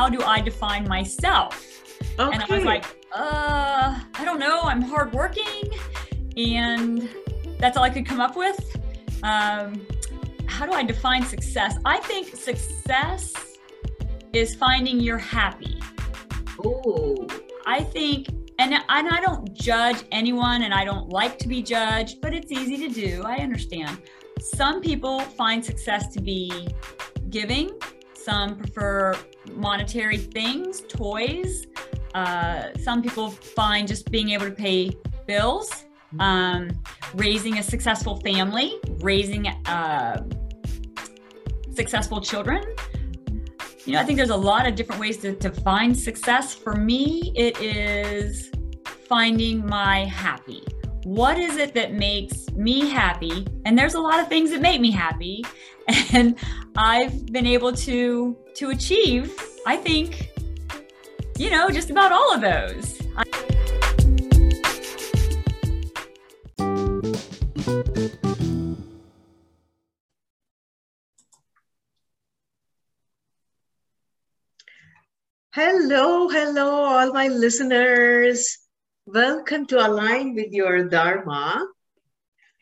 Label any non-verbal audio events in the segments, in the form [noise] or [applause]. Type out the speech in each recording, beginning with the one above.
how do I define myself? Okay. And I was like, uh, I don't know. I'm hardworking, and that's all I could come up with. Um, how do I define success? I think success is finding you're happy. Oh. I think, and, and I don't judge anyone, and I don't like to be judged, but it's easy to do. I understand. Some people find success to be giving. Some prefer monetary things, toys. Uh, some people find just being able to pay bills, um, raising a successful family, raising uh, successful children. You know, I think there's a lot of different ways to, to find success. For me, it is finding my happy. What is it that makes me happy? And there's a lot of things that make me happy. And I've been able to to achieve, I think, you know, just about all of those. Hello, hello, all my listeners. Welcome to Align with Your Dharma.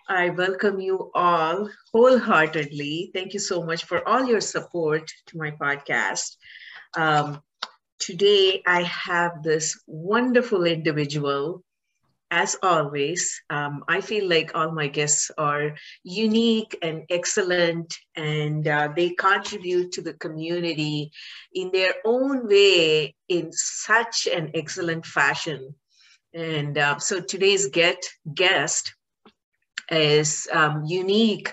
I welcome you all wholeheartedly. Thank you so much for all your support to my podcast. Um, today, I have this wonderful individual as always, um, I feel like all my guests are unique and excellent, and uh, they contribute to the community in their own way in such an excellent fashion. And uh, so today's get, guest is um, unique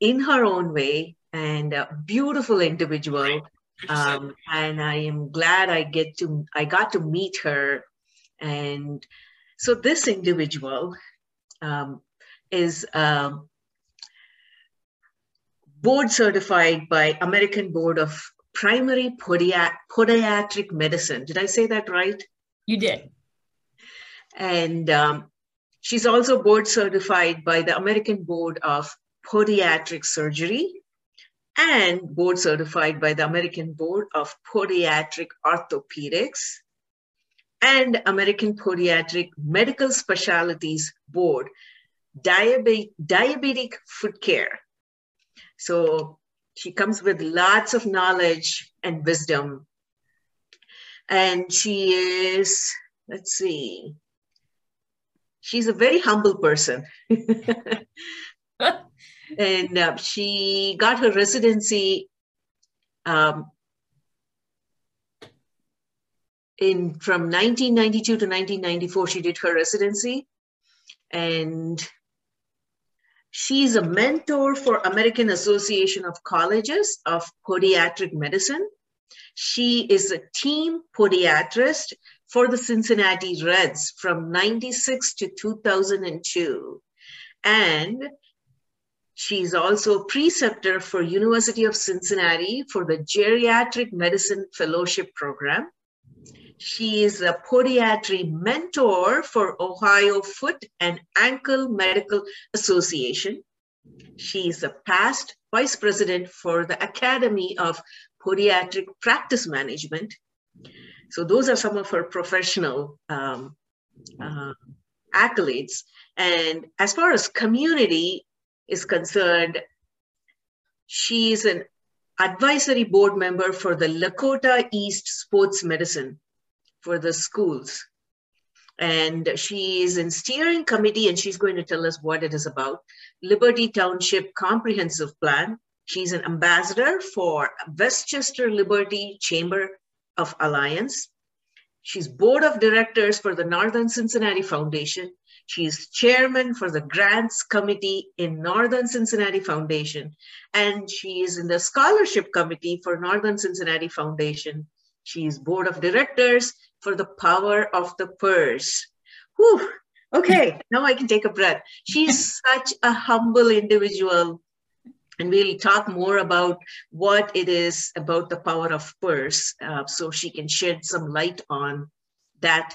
in her own way and a beautiful individual. Um, and I am glad I get to I got to meet her and so this individual um, is um, board certified by American Board of Primary Podiatric Medicine. Did I say that right? You did. And um, she's also board certified by the American Board of Podiatric Surgery and board certified by the American Board of Podiatric Orthopedics and American Podiatric Medical Specialties Board, diabetic, diabetic foot care. So she comes with lots of knowledge and wisdom. And she is, let's see, she's a very humble person. [laughs] and uh, she got her residency um, in from 1992 to 1994 she did her residency. And she's a mentor for american association of colleges of podiatric medicine. She is a team podiatrist for the cincinnati reds from 96 to 2002 and she's also a preceptor for university of cincinnati for the geriatric medicine fellowship program she is a podiatry mentor for Ohio Foot and Ankle Medical Association. She is a past vice president for the Academy of Podiatric Practice Management. So those are some of her professional um, uh, accolades. And as far as community is concerned, she is an advisory board member for the Lakota East Sports Medicine for the schools. And she is in steering committee and she's going to tell us what it is about. Liberty Township Comprehensive Plan. She's an ambassador for West Chester Liberty Chamber of Alliance. She's board of directors for the Northern Cincinnati Foundation. She's chairman for the grants committee in Northern Cincinnati Foundation. And she is in the scholarship committee for Northern Cincinnati Foundation. She is board of directors for the power of the purse. Whew. Okay, now I can take a breath. She's [laughs] such a humble individual. And we'll talk more about what it is about the power of purse uh, so she can shed some light on that.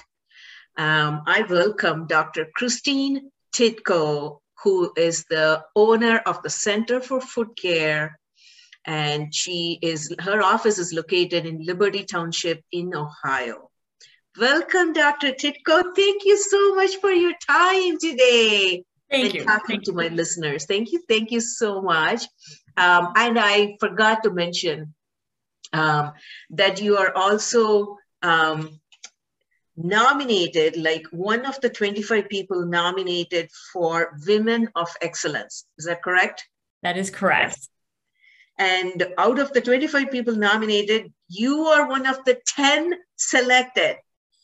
Um, I welcome Dr. Christine Titko, who is the owner of the Center for Foot Care and she is her office is located in Liberty Township in Ohio. Welcome, Dr. Titko. Thank you so much for your time today. Thank and you. talking Thank to my listeners. Thank you. Thank you so much. Um, and I forgot to mention um, that you are also um, nominated, like one of the 25 people nominated for Women of Excellence. Is that correct? That is correct. And out of the 25 people nominated, you are one of the 10 selected.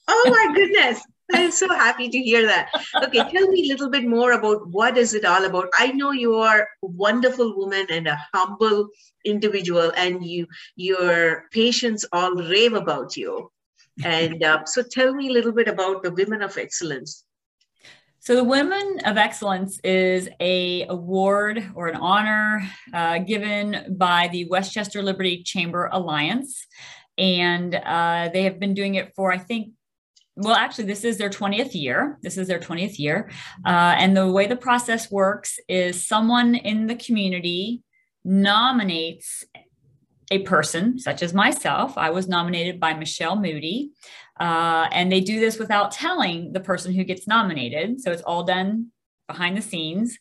Oh my goodness. I'm so happy to hear that. Okay, tell me a little bit more about what is it all about. I know you are a wonderful woman and a humble individual, and you your patients all rave about you. And uh, so, tell me a little bit about the Women of Excellence. So the Women of Excellence is a award or an honor uh, given by the West Chester Liberty Chamber Alliance, and uh, they have been doing it for I think well, actually, this is their 20th year. This is their 20th year. Uh, and the way the process works is someone in the community nominates a person, such as myself. I was nominated by Michelle Moody. Uh, and they do this without telling the person who gets nominated. So it's all done behind the scenes.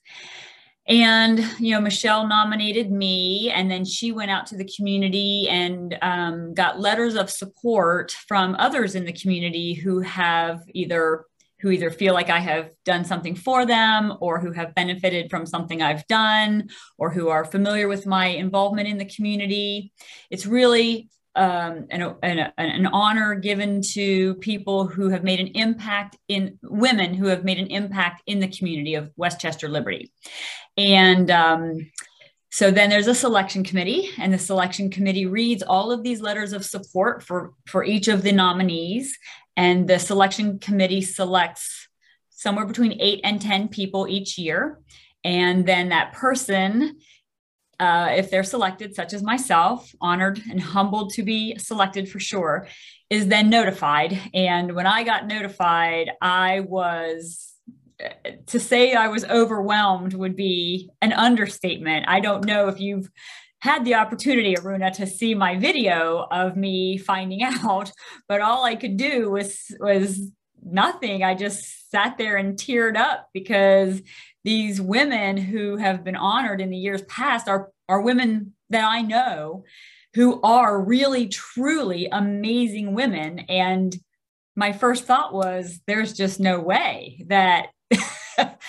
And, you know, Michelle nominated me, and then she went out to the community and um, got letters of support from others in the community who have either who either feel like I have done something for them or who have benefited from something I've done or who are familiar with my involvement in the community. It's really um, an, honor given to people who have made an impact in women who have made an impact in the community of West Chester Liberty. And um, so then there's a selection committee, and the selection committee reads all of these letters of support for, for each of the nominees. And the selection committee selects somewhere between eight and 10 people each year. And then that person uh, if they're selected, such as myself, honored and humbled to be selected for sure, is then notified. And when I got notified, I was to say I was overwhelmed would be an understatement. I don't know if you've had the opportunity, Aruna, to see my video of me finding [laughs] out, but all I could do was was nothing. I just sat there and teared up because these women who have been honored in the years past are are women that I know who are really truly amazing women. And my first thought was there's just no way that [laughs]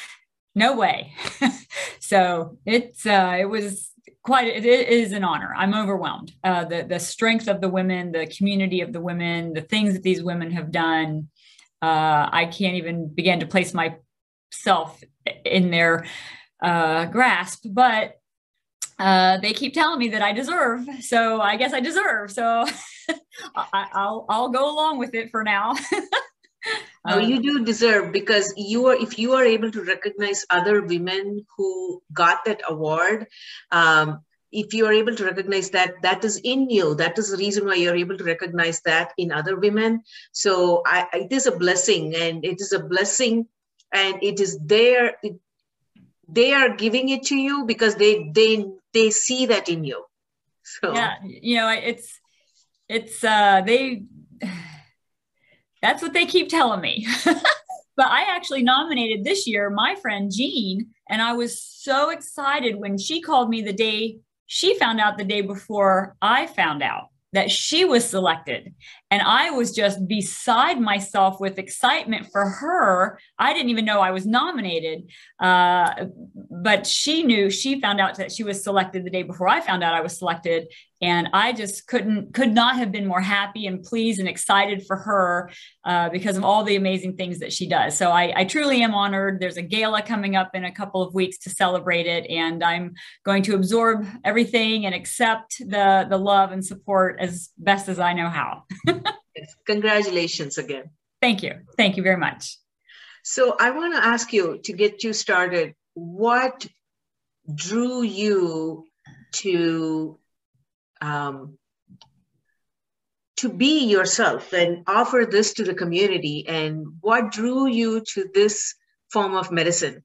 no way. [laughs] So it's uh it was quite it is an honor. I'm overwhelmed. Uh the the strength of the women the community of the women the things that these women have done uh i can't even begin to place myself in their uh grasp but uh, they keep telling me that I deserve. So I guess I deserve. So [laughs] I, will I'll go along with it for now. no, [laughs] you do deserve because you are if you are able to recognize other women who got that award. Um, if you are able to recognize that that is in you. That is the reason why you're able to recognize that in other women. So I, it is a blessing and it is a blessing and it is there it, they are giving it to you because they they they see that in you. So yeah you know it's it's uh they [sighs] that's what they keep telling me. [laughs] But i actually nominated this year my friend jean and i was so excited when she called me the day she found out the day before i found out that she was selected. And I was just beside myself with excitement for her. I didn't even know I was nominated. Uh, but she knew, she found out that she was selected the day before I found out I was selected and i just couldn't could not have been more happy and pleased and excited for her uh, because of all the amazing things that she does so I, I, truly am honored there's a gala coming up in a couple of weeks to celebrate it and i'm going to absorb everything and accept the the love and support as best as i know how [laughs] yes. congratulations again. Thank you. Thank you very much. So i want to ask you to get you started. What drew you to um, to be yourself and offer this to the community? And what drew you to this form of medicine?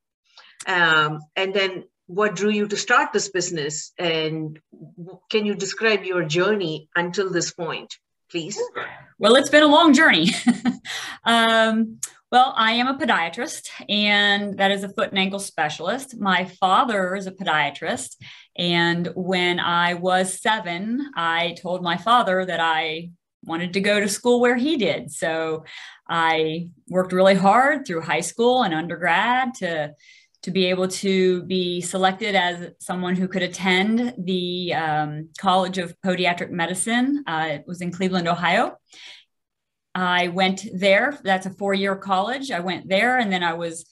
Um, and then what drew you to start this business? And can you describe your journey until this point please. Well it's been a long journey. [laughs] Um, well i am a podiatrist and that is a foot and ankle specialist. My father is a podiatrist and when i was seven i told my father that i wanted to go to school where he did. So i worked really hard through high school and undergrad to to be able to be selected as someone who could attend the um, College of Podiatric Medicine. Uh, it was in Cleveland, Ohio. I went there. That's a four year college. I went there and then I was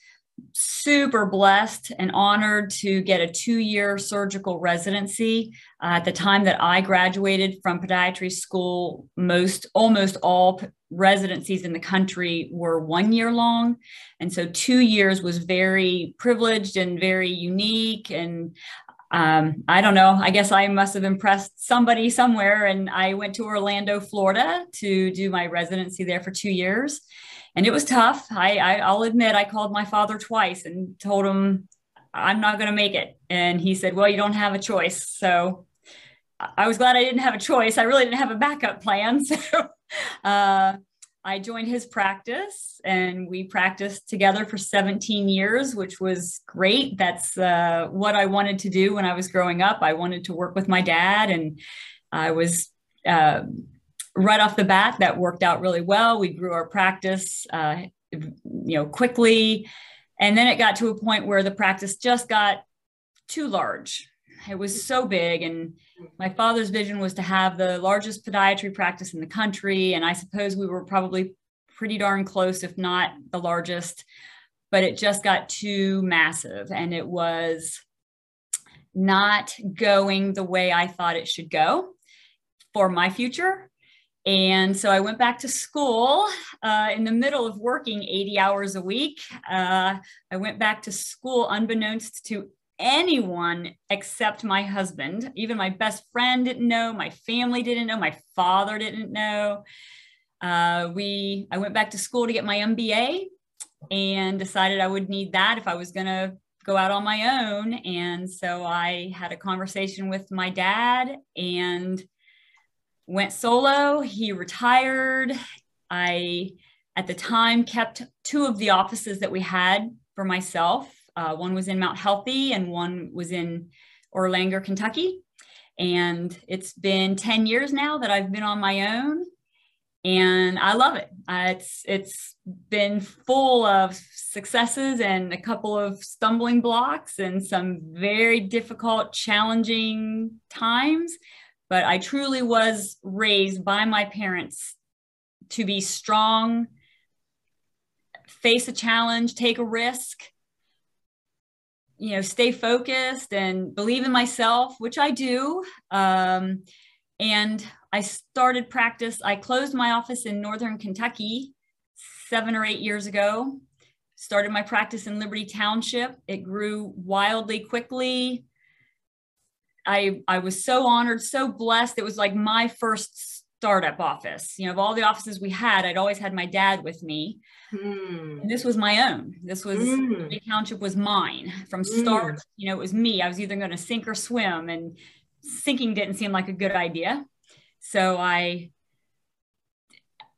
super blessed and honored to get a two year surgical residency. Uh, at the time that I graduated from podiatry school, most almost all residencies in the country were one year long. And so two years was very privileged and very unique. And um, I don't know, I guess I must have impressed somebody somewhere. And I went to Orlando, Florida to do my residency there for two years. And it was tough. I, I I'll admit I called my father twice and told him I'm not going to make it. And he said, Well, you don't have a choice. So I was glad I didn't have a choice. I really didn't have a backup plan. [laughs] So [laughs] uh, I joined his practice and we practiced together for 17 years, which was great. That's uh, what I wanted to do when I was growing up. I wanted to work with my dad, and I was. Uh, right off the bat, that worked out really well. We grew our practice, uh, you know, quickly, and then it got to a point where the practice just got too large. It was so big, and my father's vision was to have the largest podiatry practice in the country. And I suppose we were probably pretty darn close, if not the largest, but it just got too massive and it was not going the way I thought it should go for my future. And so I went back to school uh, in the middle of working 80 hours a week. Uh, I went back to school unbeknownst to anyone except my husband. Even my best friend didn't know, my family didn't know, my father didn't know. Uh, we I went back to school to get my MBA and decided I would need that if I was going to go out on my own. And so I had a conversation with my dad and went solo. He retired. I, at the time, kept two of the offices that we had for myself uh, one was in Mount Healthy and one was in Erlanger, Kentucky. And it's been 10 years now that I've been on my own and I love it. Uh, it's it's been full of successes and a couple of stumbling blocks and some very difficult, challenging times. But I truly was raised by my parents to be strong, face a challenge, take a risk, you know stay focused and believe in myself which i do. Um, and i started practice i closed my office in northern kentucky seven or eight years ago. Started my practice in liberty township. It grew wildly quickly. I i was so honored so blessed. It was like my first startup office. You know, of all the offices we had, I'd always had my dad with me. Mm. And this was my own. This was mm. the township was mine from start. Mm. You know, it was me. I was either going to sink or swim, and sinking didn't seem like a good idea. So I,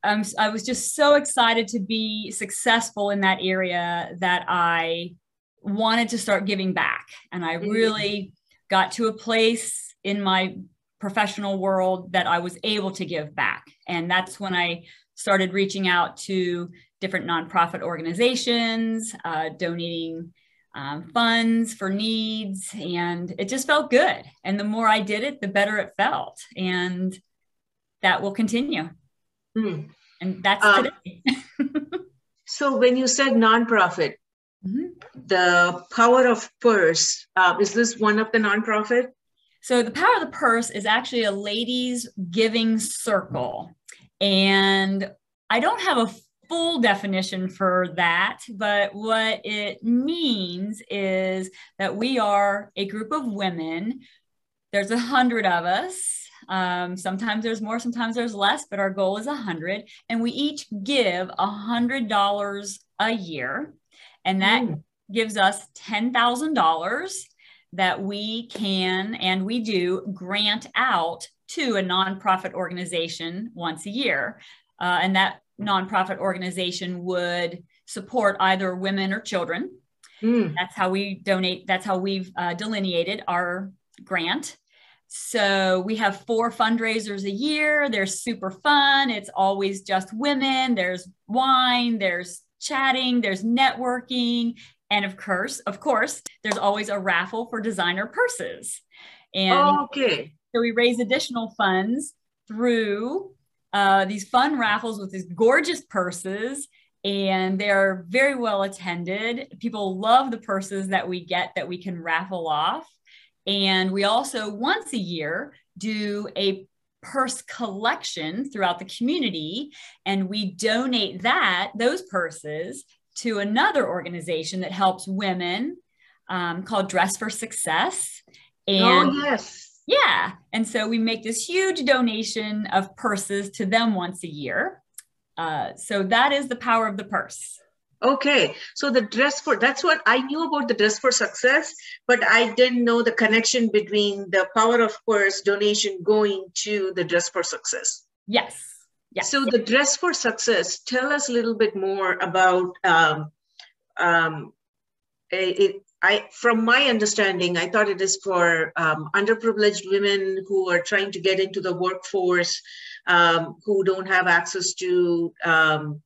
um, I was just so excited to be successful in that area that I wanted to start giving back, and I mm. really got to a place in my professional world that I was able to give back. And that's when I started reaching out to different nonprofit organizations, uh, donating um, funds for needs, and it just felt good. And the more I did it, the better it felt. And that will continue. Mm. And that's um, today. [laughs] so when you said nonprofit, mm-hmm. the power of purse, uh, is this one of the nonprofit? So the power of the purse is actually a ladies giving circle. And I don't have a full definition for that, but what it means is that we are a group of women. There's a hundred of us. Um, sometimes there's more, sometimes there's less, but our goal is a hundred, and we each give a hundred dollars a year, and that mm. gives us ten thousand dollars that we can and we do grant out to a nonprofit organization once a year. Uh, and that nonprofit organization would support either women or children. Mm. That's how we donate, that's how we've uh, delineated our grant. So we have four fundraisers a year. They're super fun. It's always just women. There's wine, there's chatting, there's networking, and of course, of course, there's always a raffle for designer purses. And okay. So we raise additional funds through uh, these fun raffles with these gorgeous purses and they're very well attended. People love the purses that we get that we can raffle off. And we also once a year do a purse collection throughout the community and we donate that those purses to another organization that helps women um, called dress for success. Oh, and oh, yes. Yeah. And so we make this huge donation of purses to them once a year. Uh, so that is the power of the purse. Okay, so the dress for that's what I knew about the dress for success, but I didn't know the connection between the power of purse donation going to the dress for success. Yes. Yes. So the dress for success. Tell us a little bit more about. Um, um, it, I, from my understanding, I thought it is for um, underprivileged women who are trying to get into the workforce, um, who don't have access to um,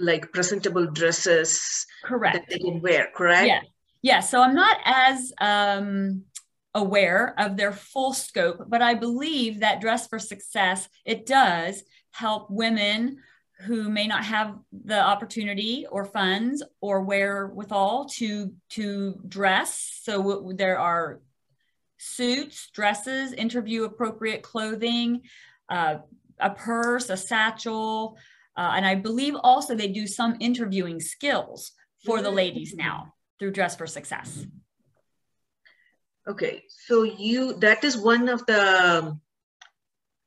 like presentable dresses correct that they can wear correct yeah yeah so i'm not as um aware of their full scope but i believe that dress for success it does help women who may not have the opportunity or funds or wherewithal to to dress so there are suits dresses interview appropriate clothing uh, a purse a satchel uh, and I believe also they do some interviewing skills for the ladies now through Dress for Success. Okay, so you that is one of the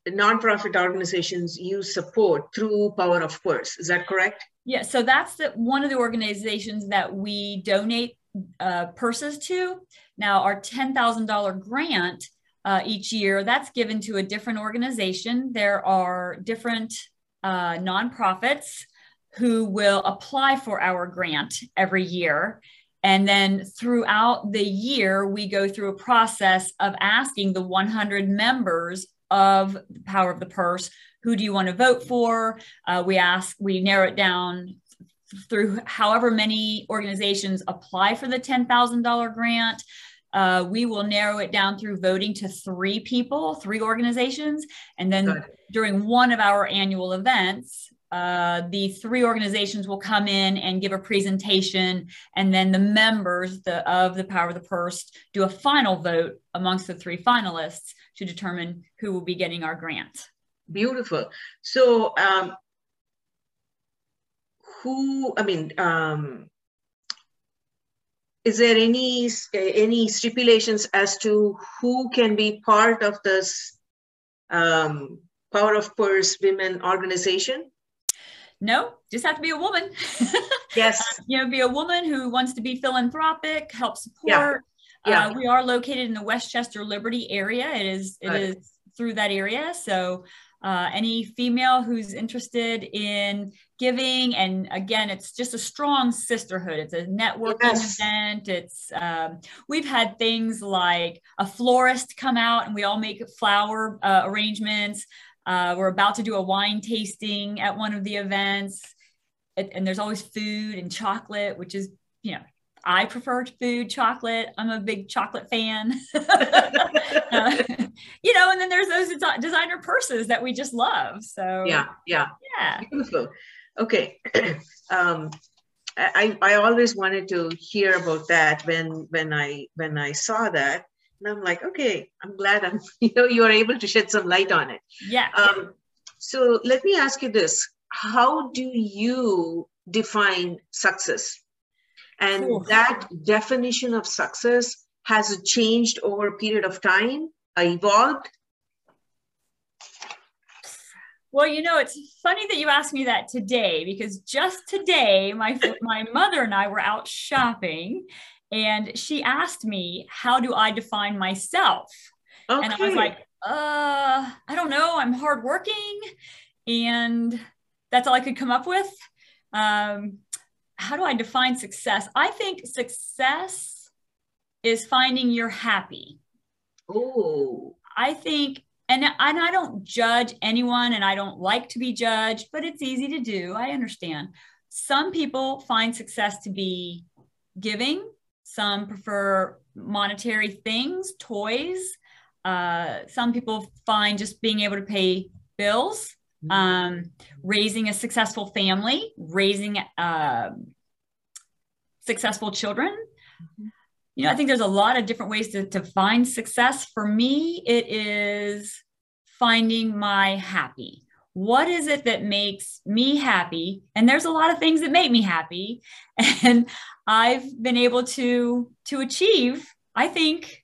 nonprofit organizations you support through Power of Purse. Is that correct? Yeah, so that's the, one of the organizations that we donate uh, purses to. Now, our $10,000 grant uh, each year, that's given to a different organization. There are different uh, nonprofits who will apply for our grant every year. And then throughout the year, we go through a process of asking the 100 members of the Power of the Purse who do you want to vote for? Uh, we ask, we narrow it down through however many organizations apply for the $10,000 grant. Uh, we will narrow it down through voting to three people, three organizations. And then during one of our annual events, uh, the three organizations will come in and give a presentation, and then the members the, of the Power of the Purse do a final vote amongst the three finalists to determine who will be getting our grant. Beautiful. So, um, who, I mean, um, is there any any stipulations as to who can be part of this um, Power of Purse Women organization? No, just have to be a woman. [laughs] yes. You know, be a woman who wants to be philanthropic, help support. Yeah. Uh, we are located in the West Chester Liberty area. It is it right. is through that area. So uh, any female who's interested in giving and again it's just a strong sisterhood it's a networking yes. event it's um, we've had things like a florist come out and we all make flower uh, arrangements uh, we're about to do a wine tasting at one of the events it, and there's always food and chocolate which is you know I prefer food, chocolate. I'm a big chocolate fan. uh, [laughs] [laughs] you know, and then there's those designer purses that we just love. So yeah, yeah, yeah. Beautiful. Okay. [clears throat] um, I, I always wanted to hear about that when when I when I saw that. And I'm like, okay, I'm glad I'm [laughs] you know you are able to shed some light on it. Yeah. Um, so let me ask you this. How do you define success? And Ooh. that definition of success has changed over a period of time, evolved? Well, you know, it's funny that you asked me that today because just today, my [laughs] my mother and I were out shopping, and she asked me, How do I define myself? Okay. And I was like, uh, I don't know. I'm hardworking. And that's all I could come up with. Um, how do I define success? I think success is finding you're happy. Oh. I think, and, and I don't judge anyone and I don't like to be judged, but it's easy to do. I understand. Some people find success to be giving, some prefer monetary things, toys. Uh, some people find just being able to pay bills. Um, raising a successful family, raising uh, successful children. Mm-hmm. You know, I think there's a lot of different ways to, to find success. For me, it is finding my happy. What is it that makes me happy? And there's a lot of things that make me happy. [laughs] And I've been able to to achieve, I think,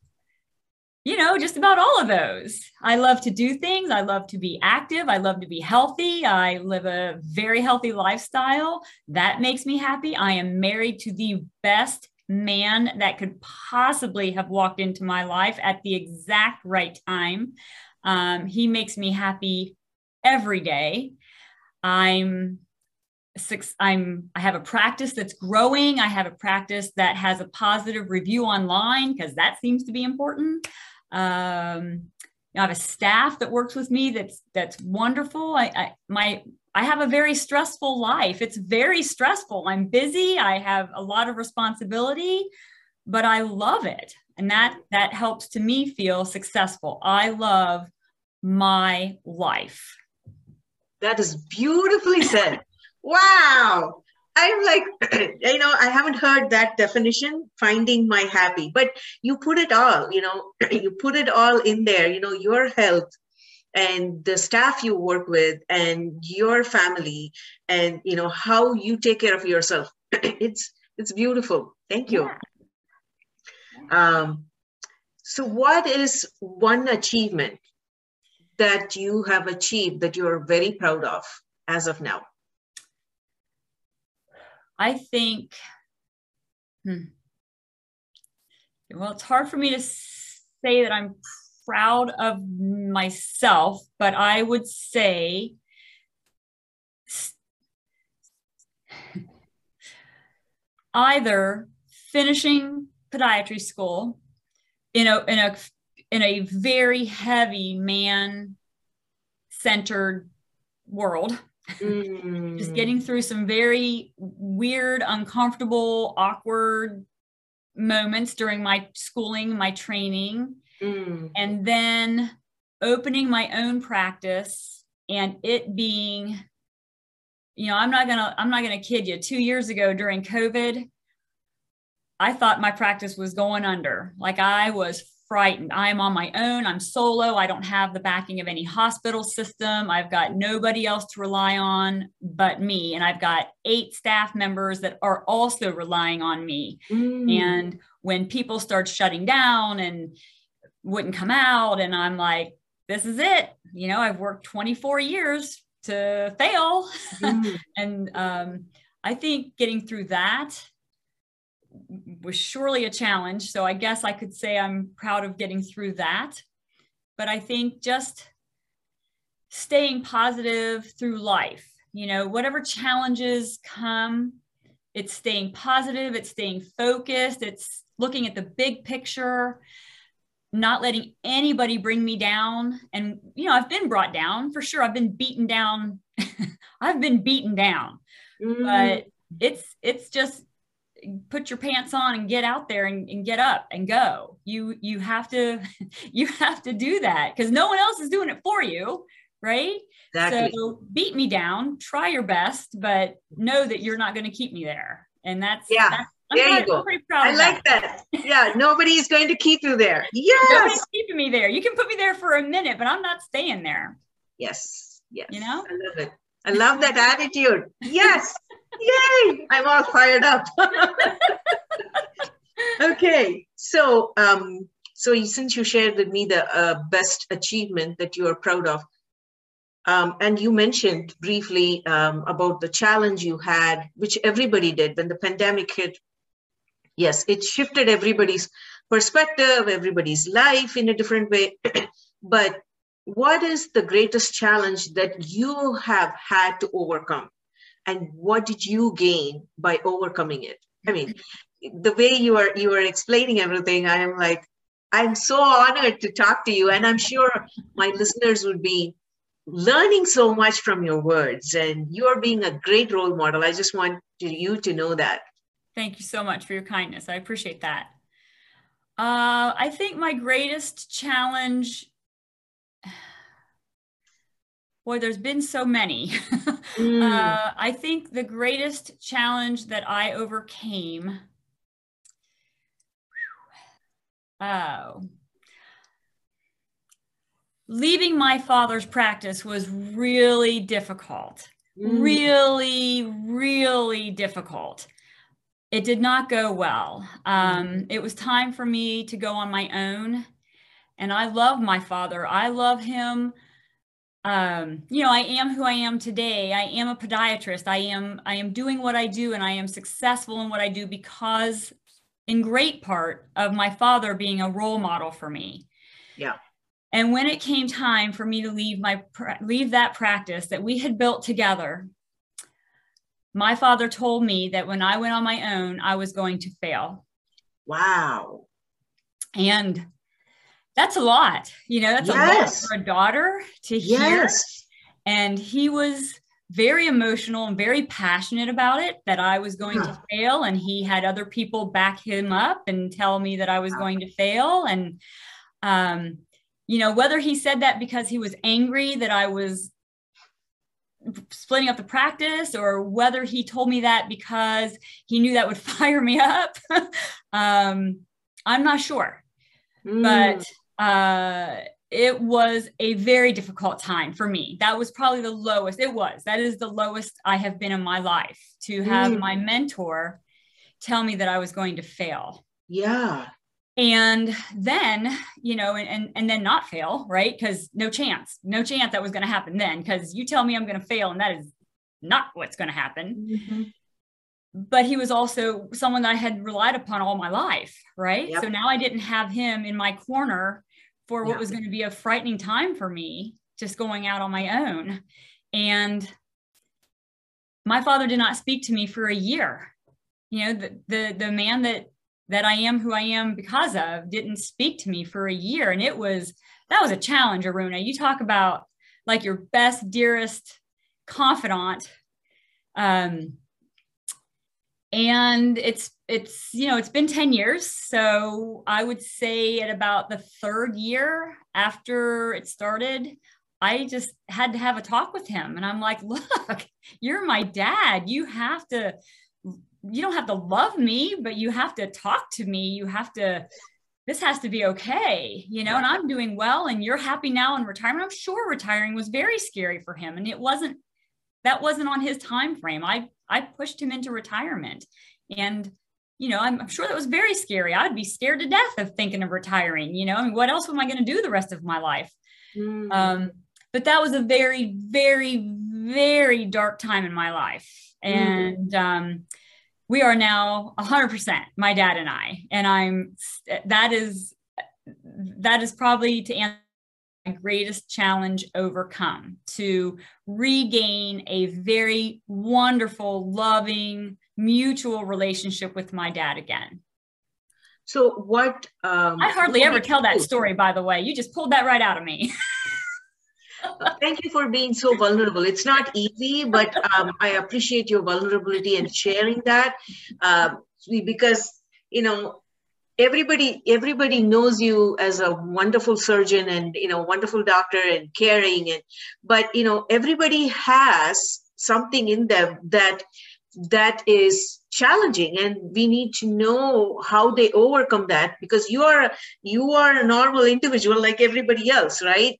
you know, just about all of those. I love to do things. I love to be active. I love to be healthy. I live a very healthy lifestyle. That makes me happy. I am married to the best man that could possibly have walked into my life at the exact right time. Um, he makes me happy every day. I'm six i'm i have a practice that's growing i have a practice that has a positive review online because that seems to be important um, i have a staff that works with me that's that's wonderful. I, I my i have a very stressful life. It's very stressful. I'm busy. I have a lot of responsibility but i love it. And that that helps to me feel successful. I love my life. That is beautifully said. Wow i'm like [clears throat] you know i haven't heard that definition finding my happy. But you put it all you know [clears throat] you put it all in there you know your health and the staff you work with and your family and you know how you take care of yourself. [clears throat] It's it's beautiful. Thank you. Yeah. um so what is one achievement that you have achieved that you're very proud of as of now I think, hmm, well, it's hard for me to say that I'm proud of myself, but I would say [laughs] either finishing podiatry school in a in a in a very heavy man centered world Mm. Just getting through some very weird, uncomfortable, awkward moments during my schooling, my training, mm. and then opening my own practice and it being you know i'm not gonna i'm not gonna kid you two years ago during covid i thought my practice was going under like i was frightened. I'm on my own. I'm solo. I don't have the backing of any hospital system. I've got nobody else to rely on but me. And I've got eight staff members that are also relying on me. Mm. And when people start shutting down and wouldn't come out, and I'm like, this is it. You know, I've worked 24 years to fail. Mm. [laughs] and um, I think getting through that was surely a challenge. So I guess I could say I'm proud of getting through that. But I think just staying positive through life, you know, whatever challenges come, it's staying positive, it's staying focused, it's looking at the big picture, not letting anybody bring me down. And, you know, I've been brought down for sure. I've been beaten down. [laughs] I've been beaten down. Mm. But it's it's just put your pants on and get out there and, and get up and go you you have to [laughs] you have to do that because no one else is doing it for you right exactly. so beat me down try your best but know that you're not going to keep me there and that's yeah that's, there you go. I like that. that. Yeah, nobody is going to keep you there. [laughs] Yes, nobody's keeping me there. You can put me there for a minute, but I'm not staying there. Yes, yes. You know, I love it. I love that attitude. Yes. Yay! I'm all fired up. [laughs] okay, so um, so since you shared with me the uh, best achievement that you are proud of, um, and you mentioned briefly um, about the challenge you had, which everybody did when the pandemic hit. yes it shifted everybody's perspective everybody's life in a different way [clears throat] but what is the greatest challenge that you have had to overcome and what did you gain by overcoming it? I mean the way you are you are explaining everything i am like i'm so honored to talk to you and i'm sure my listeners would be learning so much from your words and you're being a great role model. I just want you to know that. Thank you so much for your kindness. I appreciate that. Uh, i think my greatest challenge boy, there's been so many. [laughs] mm. uh, I think the greatest challenge that I overcame. Oh, leaving my father's practice was really difficult. Mm. Really, really difficult. It did not go well. Um, mm. it was time for me to go on my own. And I love my father. I love him um, you know, I am who I am today. I am a podiatrist. I am I am doing what I do and I am successful in what I do because in great part of my father being a role model for me. Yeah. And when it came time for me to leave my leave that practice that we had built together, my father told me that when I went on my own, I was going to fail. Wow. And that's a lot. You know, that's yes. a lot for a daughter to hear. Yes. And he was very emotional and very passionate about it that I was going huh. to fail. And he had other people back him up and tell me that I was going to fail. And, um, you know, whether he said that because he was angry that I was splitting up the practice or whether he told me that because he knew that would [laughs] fire me up, [laughs] um, I'm not sure. Mm. But uh, it was a very difficult time for me. That was probably the lowest. It was. That is the lowest I have been in my life to have mm. my mentor tell me that I was going to fail. Yeah. And then, you know, and and, and then not fail, right? Because no chance, no chance that was going to happen then. Because you tell me I'm going to fail, and that is not what's going to happen. Mm-hmm but he was also someone that I had relied upon all my life, right? Yep. So now I didn't have him in my corner for what yeah. was going to be a frightening time for me, just going out on my own. And my father did not speak to me for a year. You know, the the, the man that that I am who I am because of didn't speak to me for a year. And it was that was a challenge, Aruna. You talk about like your best, dearest confidant. Um, and it's it's you know it's been 10 years so i would say at about the third year after it started i just had to have a talk with him and i'm like [laughs] look you're my dad. You have to you don't have to love me but you have to talk to me. You have to this has to be okay you know and i'm doing well and you're happy now in retirement. I'm sure retiring was very scary for him and it wasn't that wasn't on his time frame. I I pushed him into retirement. And, you know, I'm, I'm sure that was very scary. I'd be scared to death of thinking of retiring. You know, I mean, what else am I going to do the rest of my life? Mm. Um, but that was a very, very, very dark time in my life. Mm. And um, we are now 100%, my dad and I. And I'm, that is, that is probably to answer greatest challenge overcome to regain a very wonderful, loving, mutual relationship with my dad again. So, what? Um, I hardly ever tell that story, by the way. You just pulled that right out of me. [laughs] Thank you for being so vulnerable. It's not easy, but um, I appreciate your vulnerability and sharing that um, because, you know, everybody everybody knows you as a wonderful surgeon and you know wonderful doctor and caring and but you know everybody has something in them that that is challenging and we need to know how they overcome that because you are you are a normal individual like everybody else right?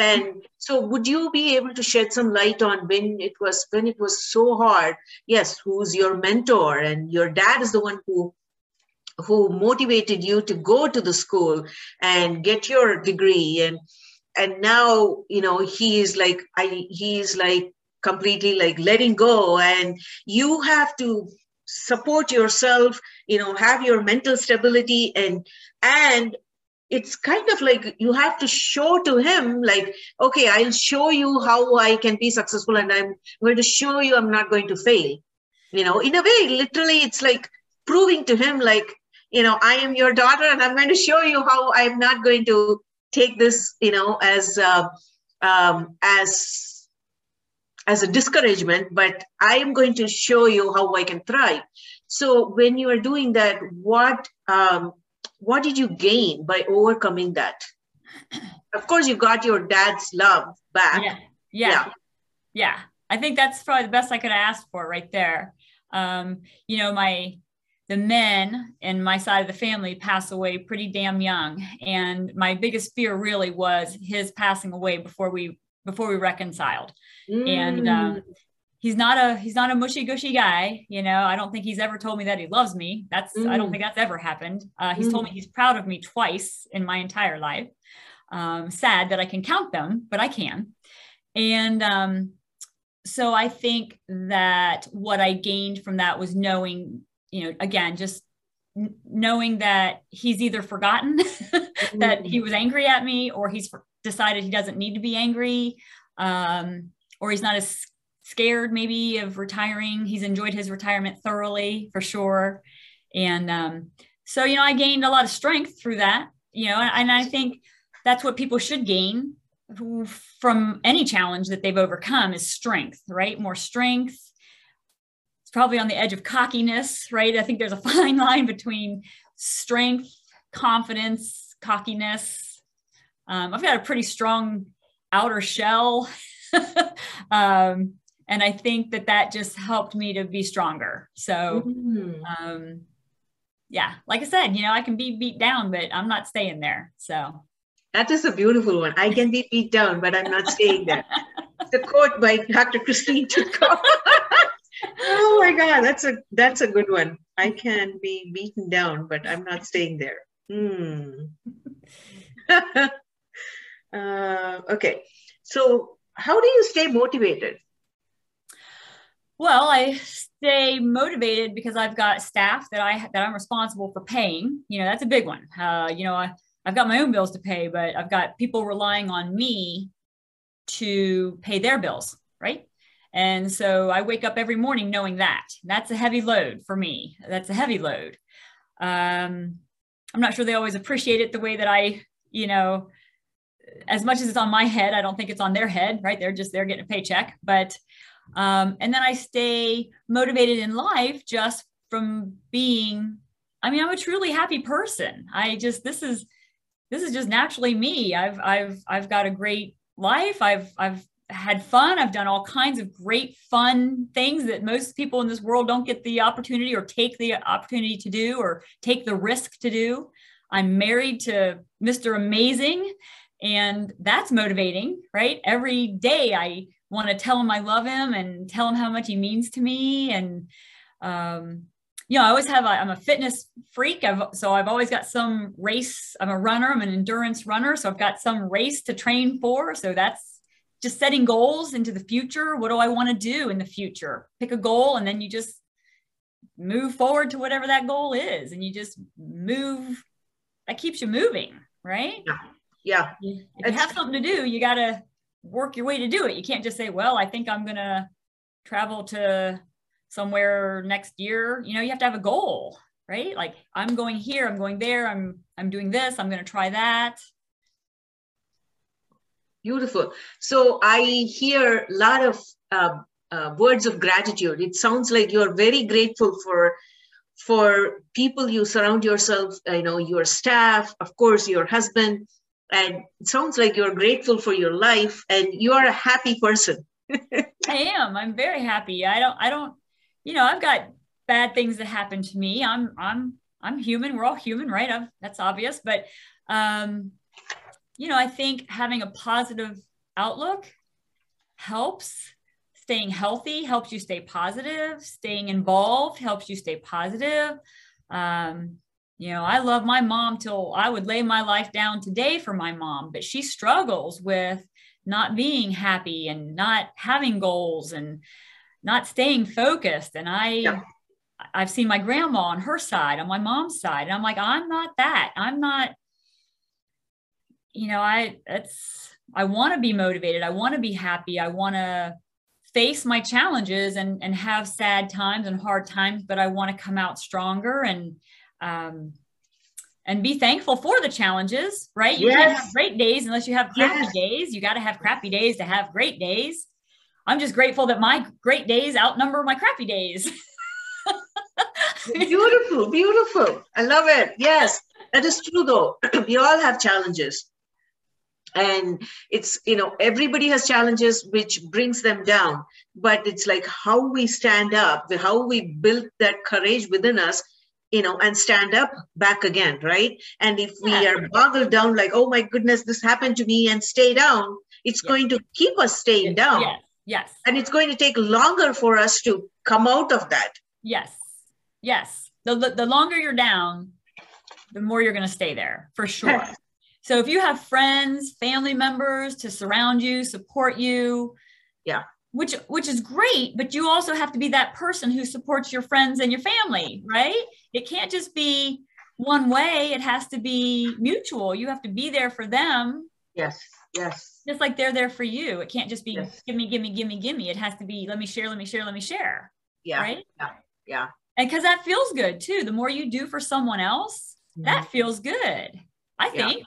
And so would you be able to shed some light on when it was when it was so hard? Yes who's your mentor? And your dad is the one who who motivated you to go to the school and get your degree. And and now you know he is like i he is like completely like letting go. And you have to support yourself you know have your mental stability. And and it's kind of like you have to show to him like okay i'll show you how i can be successful and i'm going to show you i'm not going to fail. You know in a way literally it's like proving to him like you know i am your daughter and i'm going to show you how i'm not going to take this you know as uh, um, as as a discouragement but i am going to show you how i can thrive. So when you are doing that what um, what did you gain by overcoming that? [clears throat] Of course you got your dad's love back. Yeah. Yeah. Yeah, yeah. i think that's probably the best i could ask for right there. Um, you know my the men in my side of the family pass away pretty damn young and my biggest fear really was his passing away before we before we reconciled mm. and um, he's not a he's not a mushy gushy guy you know i don't think he's ever told me that he loves me that's mm. i don't mm. think that's ever happened uh, he's mm. told me he's proud of me twice in my entire life um, sad that i can count them but i can and um, so i think that what i gained from that was knowing you know, again, just knowing that he's either forgotten [laughs] that he was angry at me or he's decided he doesn't need to be angry um, or he's not as scared maybe of retiring he's enjoyed his retirement thoroughly for sure and um, so you know i gained a lot of strength through that you know and, and i think that's what people should gain from any challenge that they've overcome is strength right more strength it's probably on the edge of cockiness, right? I think there's a [laughs] fine line between strength, confidence, cockiness. Um, I've got a pretty strong outer shell. [laughs] um, and I think that that just helped me to be stronger. So, mm-hmm. um, yeah, like I said, you know, I can be beat down, but I'm not staying there. So, that is a beautiful one. I can be beat down, but I'm not staying there. [laughs] the quote by Dr. Christine [laughs] oh my god that's a that's a good one i can be beaten down but i'm not staying there hmm uh, okay so how do you stay motivated well i stay motivated because i've got staff that i that i'm responsible for paying you know that's a big one uh, you know I, i've got my own bills to pay but i've got people relying on me to pay their bills right and so I wake up every morning knowing that. That's a heavy load for me. That's a heavy load. Um, I'm not sure they always appreciate it the way that I, you know, as much as it's on my head, I don't think it's on their head, right? They're just, they're getting a paycheck. But, um, and then I stay motivated in life just from being, I mean, I'm a truly happy person. I just, this is, this is just naturally me. I've, I've, I've got a great life. I've, I've had fun. I've done all kinds of great fun things that most people in this world don't get the opportunity or take the opportunity to do or take the risk to do. I'm married to Mr. Amazing, and that's motivating, right? Every day I want to tell him I love him and tell him how much he means to me. And, um, you know, I always have, i am a fitness freak. I've, so I've always got some race. I'm a runner, I'm an endurance runner. So I've got some race to train for. So that's just setting goals into the future. What do I want to do in the future? Pick a goal and then you just move forward to whatever that goal is. And you just move, that keeps you moving, right? Yeah. Yeah. If you have something to do, you got to work your way to do it. You can't just say, well, I think I'm going to travel to somewhere next year. You know, you have to have a goal, right? Like I'm going here, I'm going there, I'm I'm doing this, I'm going to try that. Beautiful. So I hear a lot of uh, uh, words of gratitude. It sounds like you're very grateful for for people you surround yourself. You know your staff, of course, your husband, and it sounds like you're grateful for your life and you are a happy person. [laughs] I am. I'm very happy. I don't. I don't. You know, I've got bad things that happen to me. I'm. I'm. I'm human. We're all human, right? I've, that's obvious. But um, you know, I think having a positive outlook helps. Staying healthy helps you stay positive. Staying involved helps you stay positive. Um, you know, I love my mom till I would lay my life down today for my mom, but she struggles with not being happy and not having goals and not staying focused. And I, yeah. I've seen my grandma on her side, on my mom's side, and I'm like, I'm not that. I'm not, you know, I, it's, I want to be motivated. I want to be happy. I want to face my challenges and, and have sad times and hard times, but I want to come out stronger and, um, and be thankful for the challenges, right? You yes. can't have great days unless you have crappy yes. days. You got to have crappy days to have great days. I'm just grateful that my great days outnumber my crappy days. [laughs] beautiful, beautiful. I love it. Yes, that is true though. [clears throat] we all have challenges. And it's, you know, everybody has challenges which brings them down. But it's like how we stand up, how we build that courage within us you know, and stand up back again, right? And if we yeah. are boggled down, like, oh my goodness, this happened to me, and stay down, it's yes. going to keep us staying yes. down. Yes. yes. And it's going to take longer for us to come out of that. Yes. Yes. The, the, the longer you're down, the more you're going to stay there for sure. [laughs] So if you have friends, family members to surround you, support you, yeah, which which is great but you also have to be that person who supports your friends and your family right? It can't just be one way. It has to be mutual. You have to be there for them. Yes yes. Just like they're there for you. It can't just be yes. give me give me give me give me it has to be let me share let me share let me share yeah right? yeah yeah. And because that feels good too. The more you do for someone else mm-hmm. that feels good i think. Yeah.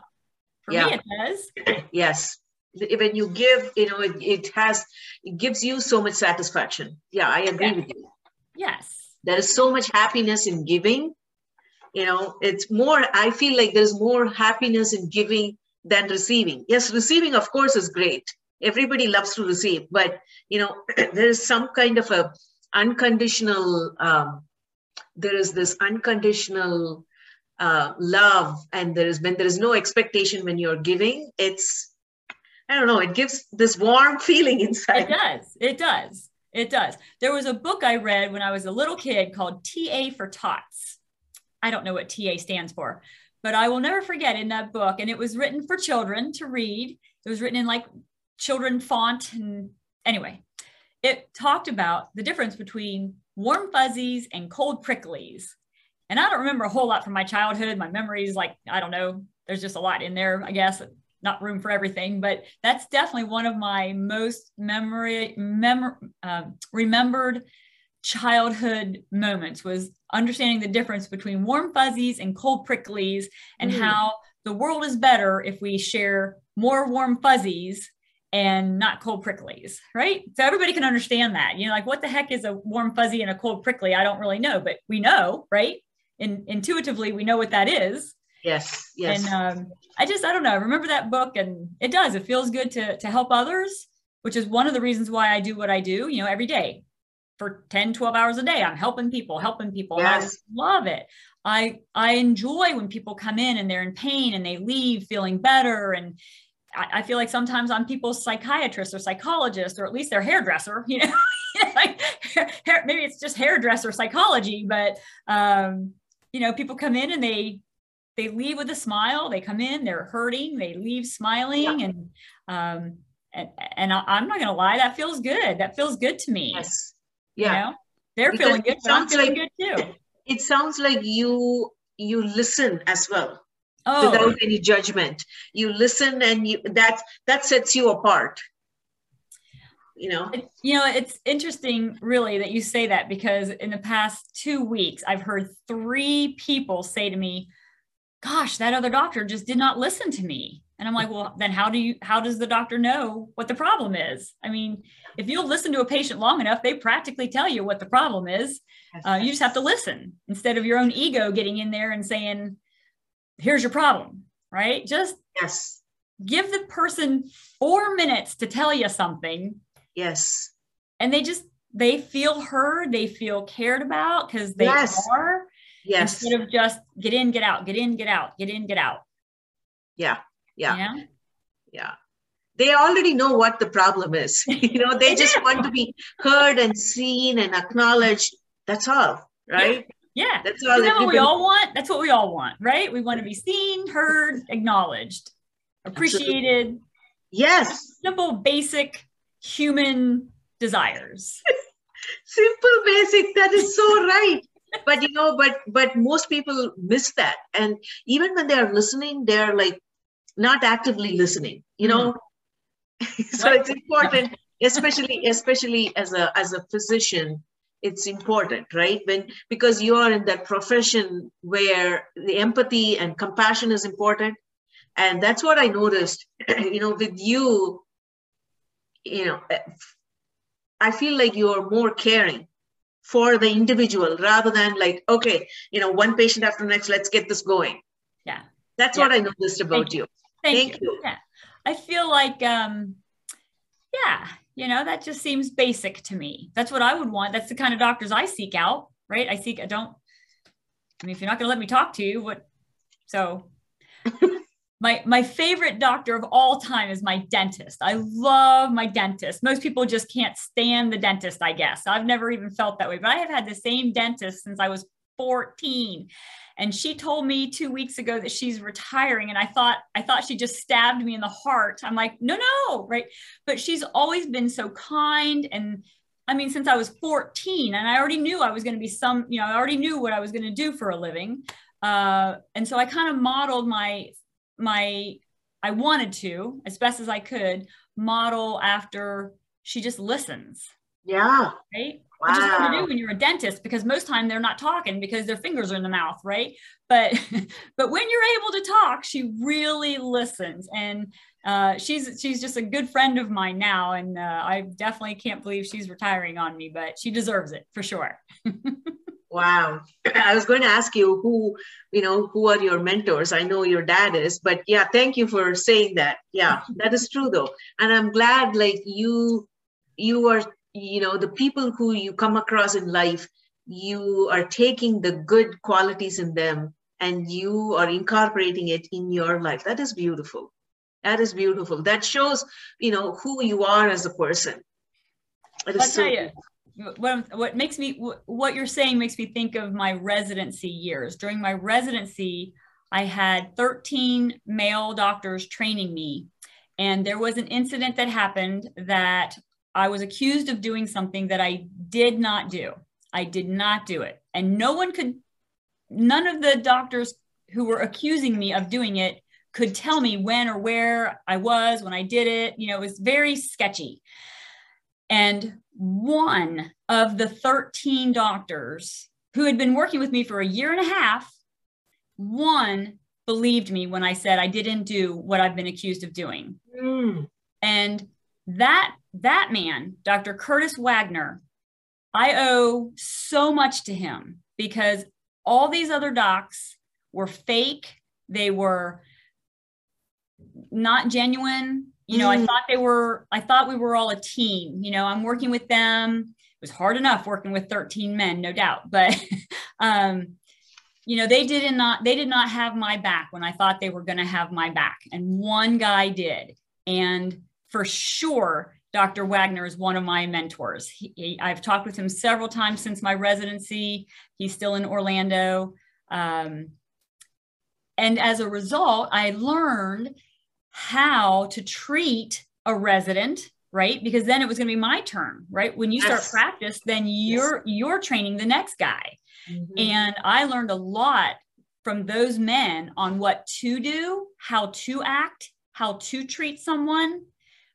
for yeah. me it does. Yes when you give you know it, it has it gives you so much satisfaction. Yeah i agree yes. with you. Yes. There is so much happiness in giving. You know it's more i feel like there's more happiness in giving than receiving. Yes receiving of course is great. Everybody loves to receive but you know [clears throat] there is some kind of a unconditional um, there is this unconditional uh, love and there is when there is no expectation when you're giving it's I don't know, it gives this warm [laughs] feeling inside. It does. It does. It does. There was a book I read when I was a little kid called TA for Tots. I don't know what TA stands for, but I will never forget in that book. And it was written for children to read. It was written in like children font. And anyway, it talked about the difference between warm fuzzies and cold pricklies. And I don't remember a whole lot from my childhood. My memories, like, I don't know, there's just a lot in there, I guess not room for everything, but that's definitely one of my most memory mem- uh, remembered childhood moments was understanding the difference between warm fuzzies and cold pricklies and mm. how the world is better if we share more warm fuzzies and not cold pricklies, right? So everybody can understand that. You know, like what the heck is a warm fuzzy and a cold prickly? I don't really know, but we know, right? And intuitively, we know what that is. Yes, yes. And um, I just, I don't know, I remember that book and it does, it feels good to, to help others, which is one of the reasons why I do what I do, you know, every day for 10, 12 hours a day. I'm helping people, helping people. Yes. I love it. I, I enjoy when people come in and they're in pain and they leave feeling better. And I, I feel like sometimes I'm people's psychiatrist or psychologist, or at least their hairdresser, [laughs] you know, [laughs] like hair, maybe it's just hairdresser psychology, but, um, you know, people come in and they they leave with a smile. They come in, they're hurting, they leave smiling, yeah. and um, and, and I, am not gonna lie, that feels good. That feels good to me. Yes. Yeah. You know? They're because feeling good, but I'm feeling like, good too. It sounds like you you listen as well. Oh. Without any judgment. You listen and you that that sets you apart you know you know it's interesting really that you say that because in the past two weeks i've heard three people say to me gosh, that other doctor just did not listen to me. And I'm like, well, then how do you, how does the doctor know what the problem is? I mean, if you'll listen to a patient long enough, they practically tell you what the problem is. Uh, you just have to listen instead of your own ego getting in there and saying, here's your problem, right? Just yes. give the person four minutes to tell you something. Yes. And they just, they feel heard, they feel cared about because they yes. are Yes. Instead of just get in, get out, get in, get out, get in, get out. Yeah. Yeah. Yeah. yeah. They already know what the problem is. [laughs] you know, they, just want to be heard and seen and acknowledged. That's all, right? Yeah. yeah. That's all. That what we all want? That's what we all want, right? We want to be seen, heard, acknowledged, appreciated. Absolutely. Yes. Simple, basic human desires. [laughs] Simple, basic. That is so [laughs] right but you know, but but most people miss that. And even when they are listening, they're like not actively listening, you know. Mm-hmm. [laughs] so it's important, especially especially as a as a physician, it's important, right? When because you are in that profession where the empathy and compassion is important. And that's what I noticed, [clears throat] you know, with you, you know, I feel like you're more caring for the individual rather than like, okay, you know, one patient after the next, let's get this going. Yeah. That's yeah. what I noticed about Thank you. you. Thank, Thank you. you. Yeah. I feel like, um, yeah, you know, that just seems basic to me. That's what I would want. That's the kind of doctors I seek out, right? I seek, I don't, I mean, if you're not going to let me talk to you, what, so [laughs] my my favorite doctor of all time is my dentist. I love my dentist. Most people just can't stand the dentist, I guess. I've never even felt that way, but I have had the same dentist since I was 14. And she told me 2 weeks ago that she's retiring and I thought I thought she just stabbed me in the heart. I'm like, "No, no," right? But she's always been so kind and I mean, since I was 14, and I already knew I was going to be some, you know, I already knew what I was going to do for a living. Uh, and so I kind of modeled my my I wanted to, as best as I could, model after she just listens. Yeah. Right. Wow. Which is hard to do when you're a dentist because most time they're not talking because their fingers are in the mouth, right? But [laughs] but when you're able to talk, she really listens, and uh, she's she's just a good friend of mine now, and uh, I definitely can't believe she's retiring on me, but she deserves it for sure. [laughs] Wow. [clears throat] I was going to ask you who, you know, who are your mentors? I know your dad is, but yeah, thank you for saying that. Yeah, [laughs] that is true though. And I'm glad like you you are, you know, the people who you come across in life, you are taking the good qualities in them and you are incorporating it in your life. That is beautiful. That is beautiful. That shows, you know, who you are as a person. I'll so tell you, what, what makes me what you're saying makes me think of my residency years. During my residency i had 13 male doctors training me. And there was an incident that happened that i was accused of doing something that i did not do. I did not do it. And no one could none of the doctors who were accusing me of doing it could tell me when or where i was when i did it. You know it was very sketchy. And one of the 13 doctors who had been working with me for a year and a half, one believed me when I said I didn't do what I've been accused of doing. Mm. And that that man, Dr. Curtis Wagner, I owe so much to him because all these other docs were fake. They were not genuine you know, mm. I thought they were, I thought we were all a team. You know, I'm working with them. It was hard enough working with 13 men, no doubt. But, [laughs] um, you know, they did not, they did not have my back when I thought they were going to have my back. And one guy did. And for sure, Dr. Wagner is one of my mentors. He, he, I've talked with him several times since my residency. He's still in Orlando. Um, and as a result, I learned how to treat a resident right because then it was going to be my turn right when you start yes. practice then you're yes. you're training the next guy mm-hmm. and i learned a lot from those men on what to do how to act how to treat someone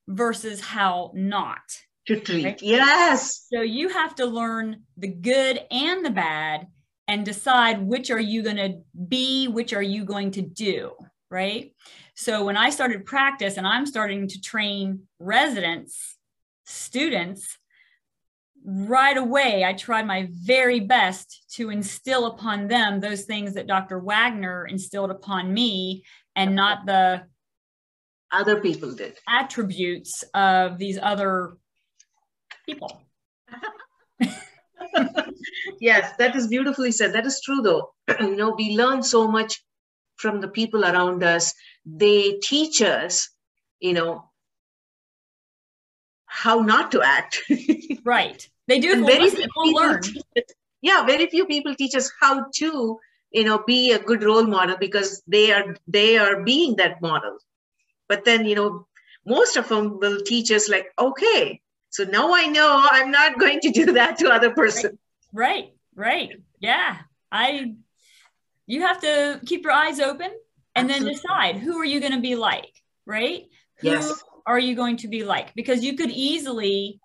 versus how not to treat right? yes so you have to learn the good and the bad and decide which are you going to be which are you going to do right so when I started practice and I'm starting to train residents, students, right away, I tried my very best to instill upon them those things that Dr. Wagner instilled upon me and not the other people did attributes of these other people. [laughs] yes, that is beautifully said. That is true, though. [clears throat] you know, we learn so much from the people around us they teach us you know how not to act. [laughs] Right. They do very few people learn. yeah very few people teach us how to you know be a good role model because they are they are being that model. But then you know most of them will teach us like okay so now i know i'm not going to do that to other person. Right. Right, right. Yeah. I you have to keep your eyes open and Absolutely. then decide who are you going to be like, right? Who Yes. are you going to be like? Because you could easily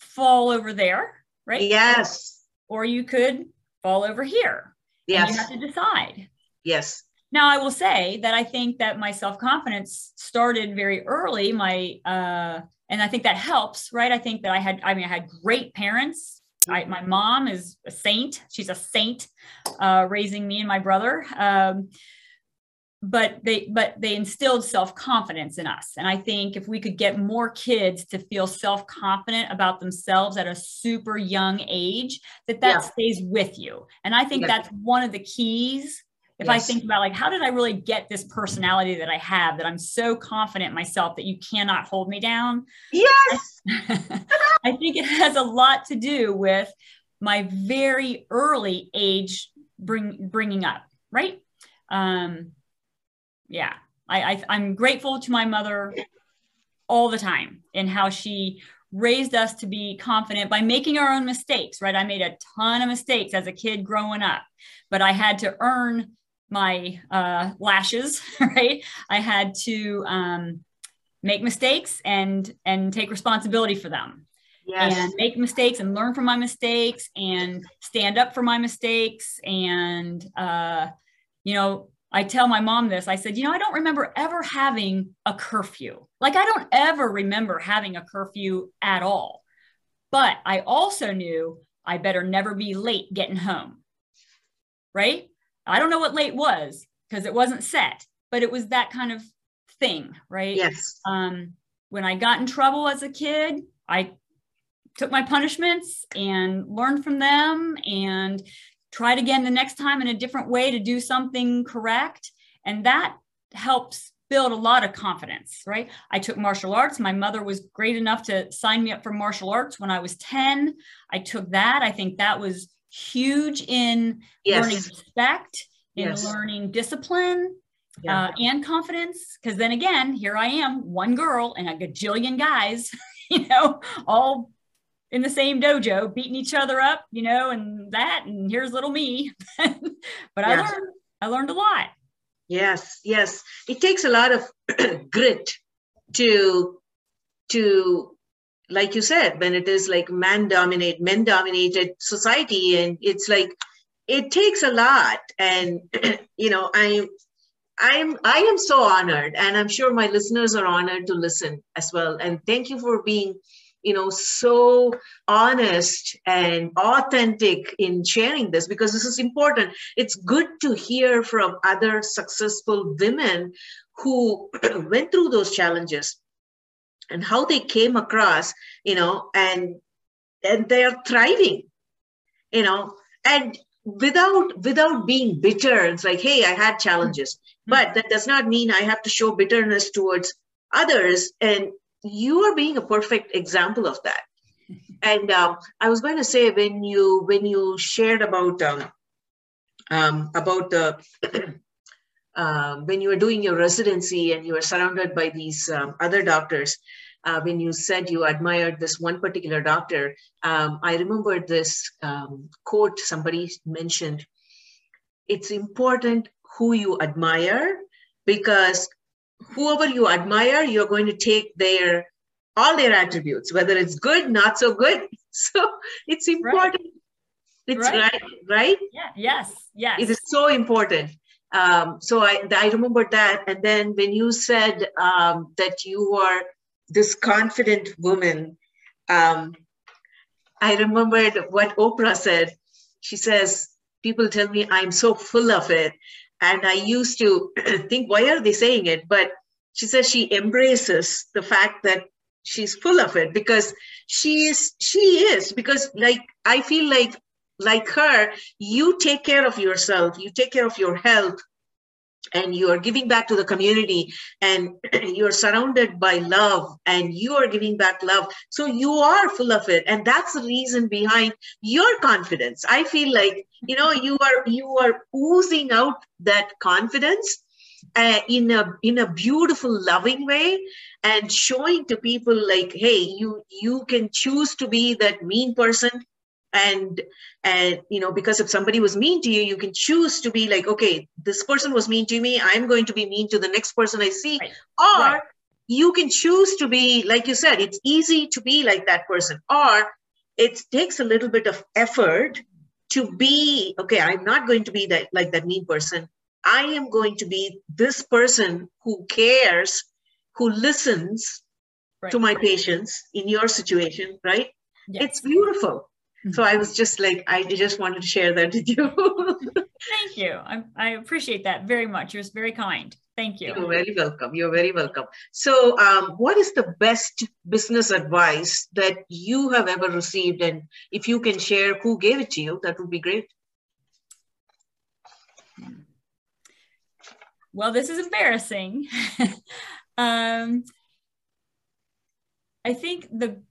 fall over there, right? Yes. Or you could fall over here. And you have to decide. Yes. Now, I will say that I think that my self confidence started very early. My uh, and I think that helps, right? I think that I had, I mean, I had great parents. I, my mom is a saint. She's a saint, uh, raising me and my brother. Um, but they, but they instilled self confidence in us. And I think if we could get more kids to feel self confident about themselves at a super young age, that that Yeah. stays with you. And I think Yeah. that's one of the keys if I think about like how did I really get this personality that I have that I'm so confident in myself that you cannot hold me down. Yes. [laughs] I think it has a lot to do with my very early age bring bringing up, right? Um, yeah, I, I I'm grateful to my mother all the time in how she raised us to be confident by making our own mistakes, right? I made a ton of mistakes as a kid growing up, but I had to earn my uh, lashes, [laughs] right? I had to um, make mistakes and and take responsibility for them. Yes. and make mistakes and learn from my mistakes and stand up for my mistakes. And uh, you know i tell my mom this. I said you know i don't remember ever having a curfew. Like i don't ever remember having a curfew at all. But i also knew i better never be late getting home. Right i don't know what late was because it wasn't set but it was that kind of thing right yes. um, when I got in trouble as a kid, I took my punishments and learned from them and tried again the next time in a different way to do something correct. And that helps build a lot of confidence, right? I took martial arts. My mother was great enough to sign me up for martial arts when I was 10. I took that. I think that was huge in learning respect, in Yes. learning discipline, Yeah. uh, and confidence. Because then again, here I am, one girl and a gajillion guys, [laughs] you know, all in the same dojo, beating each other up, you know, and that, and here's little me. [laughs] but I learned, I learned a lot. Yes, yes. It takes a lot of [clears throat] grit to to like you said, when it is like man dominate, men dominated society, and it's like it takes a lot. And [clears throat] you know, I'm I'm I am so honored, and I'm sure my listeners are honored to listen as well. And thank you for being, you know, so honest and authentic in sharing this because this is important. It's good to hear from other successful women who [clears throat] went through those challenges and how they came across, you know, and and they are thriving, you know, and without without being bitter it's like hey i had challenges. But that does not mean i have to show bitterness towards others and you are being a perfect example of that. [laughs] And um, i was going to say when you when you shared about um, um, about the [clears throat] um, when you were doing your residency and you were surrounded by these um, other doctors uh, when you said you admired this one particular doctor, um, I remembered this um, quote somebody mentioned. It's important who you admire because whoever you admire, you're going to take their all their attributes, whether it's good, not so good. [laughs] So it's important. It's Right. right, right? Yeah. Yes. Yes. It is so important. Um, so I, I remember that. And then when you said um, that you are this confident woman, um, I remembered what Oprah said. She says, People tell me I'm so full of it. And I used to [clears throat] think, why are they saying it? But she says she embraces the fact that she's full of it because she is, she is, because like I feel like like her, you take care of yourself, you take care of your health, and you are giving back to the community, and [clears throat] you're surrounded by love, and you are giving back love. So you are full of it, and that's the reason behind your confidence. I feel like you know you are you are oozing out that confidence uh, in a in a beautiful, loving way, and showing to people like, hey, you you can choose to be that mean person and and you know because if somebody was mean to you you can choose to be like okay this person was mean to me i'm going to be mean to the next person i see right. or right. you can choose to be like you said it's easy to be like that person or it takes a little bit of effort to be okay i'm not going to be that like that mean person i am going to be this person who cares who listens right. to my patients in your situation right yes. it's beautiful mm-hmm. so i was just like i just wanted to share that with you thank you I, I appreciate that very much you're very kind Thank you. You're very welcome. You're very welcome. So, um, what is the best business advice that you have ever received? And if you can share who gave it to you, that would be great. Well, this is embarrassing. [laughs] um, I think the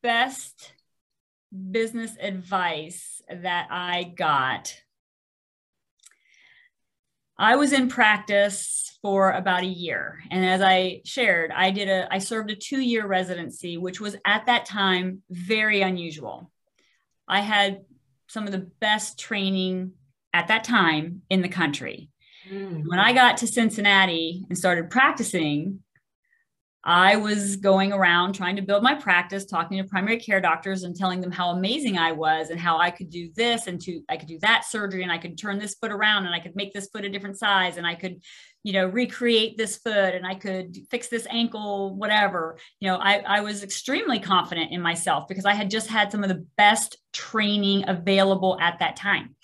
best business advice that I got I was in practice for about a year. And as I shared, I did a I served a 2-year residency, which was at that time very unusual. I had some of the best training at that time in the country. Mm-hmm. When I got to Cincinnati and started practicing, I was going around trying to build my practice, talking to primary care doctors and telling them how amazing I was and how I could do this and to I could do that surgery and I could turn this foot around and I could make this foot a different size and I could, you know, recreate this foot and I could fix this ankle, whatever. You know, I, I was extremely confident in myself because I had just had some of the best training available at that time.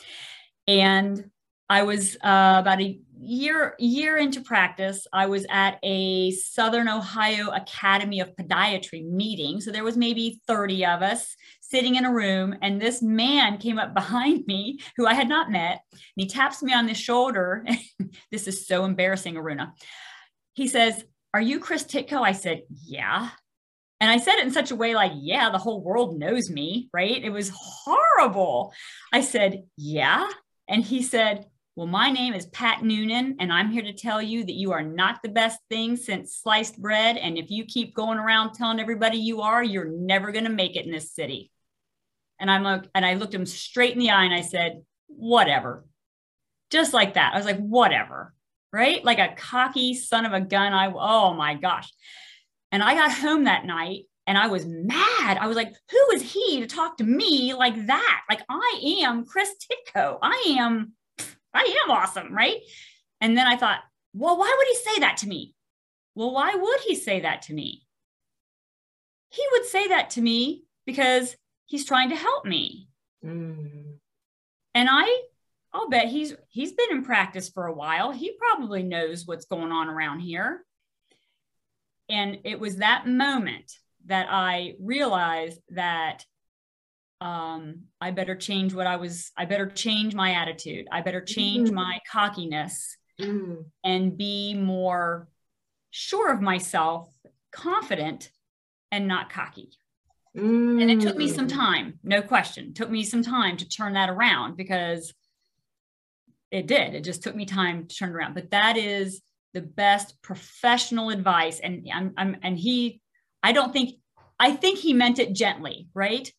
And I was uh, about a year year into practice i was at a southern ohio academy of podiatry meeting so there was maybe 30 of us sitting in a room and this man came up [laughs] behind me who i had not met and he taps me on the shoulder [laughs] this is so embarrassing aruna he says are you chris titko i said yeah and I said it in such a way like, yeah, the whole world knows me, right? It was horrible. I said, yeah. And he said, well, my name is Pat Noonan, and I'm here to tell you that you are not the best thing since sliced bread. And if you keep going around telling everybody you are, you're never going to make it in this city. And I'm like, and I looked him straight in the eye and I said, whatever. Just like that. I was like, whatever. Right? Like a cocky son of a gun. I, oh my gosh. And I got home that night and I was mad. I was like, who is he to talk to me like that? Like, I am Chris Titko. I am I am awesome, right? And then I thought, well, why would he say that to me? Well, why would he say that to me? He would say that to me because he's trying to help me. Mm. And I I'll bet he's he's been in practice for a while. He probably knows what's going on around here. And it was that moment that I realized that um, I better change what I was, I better change my attitude. I better change mm. my cockiness mm. and be more sure of myself, confident, and not cocky. Mm. And it took me some mm. time, no question. It took me some time to turn that around because it did. It just took me time to turn around. But that is the best professional advice. And I'm, I'm and he, I don't think, I think he meant it gently, right?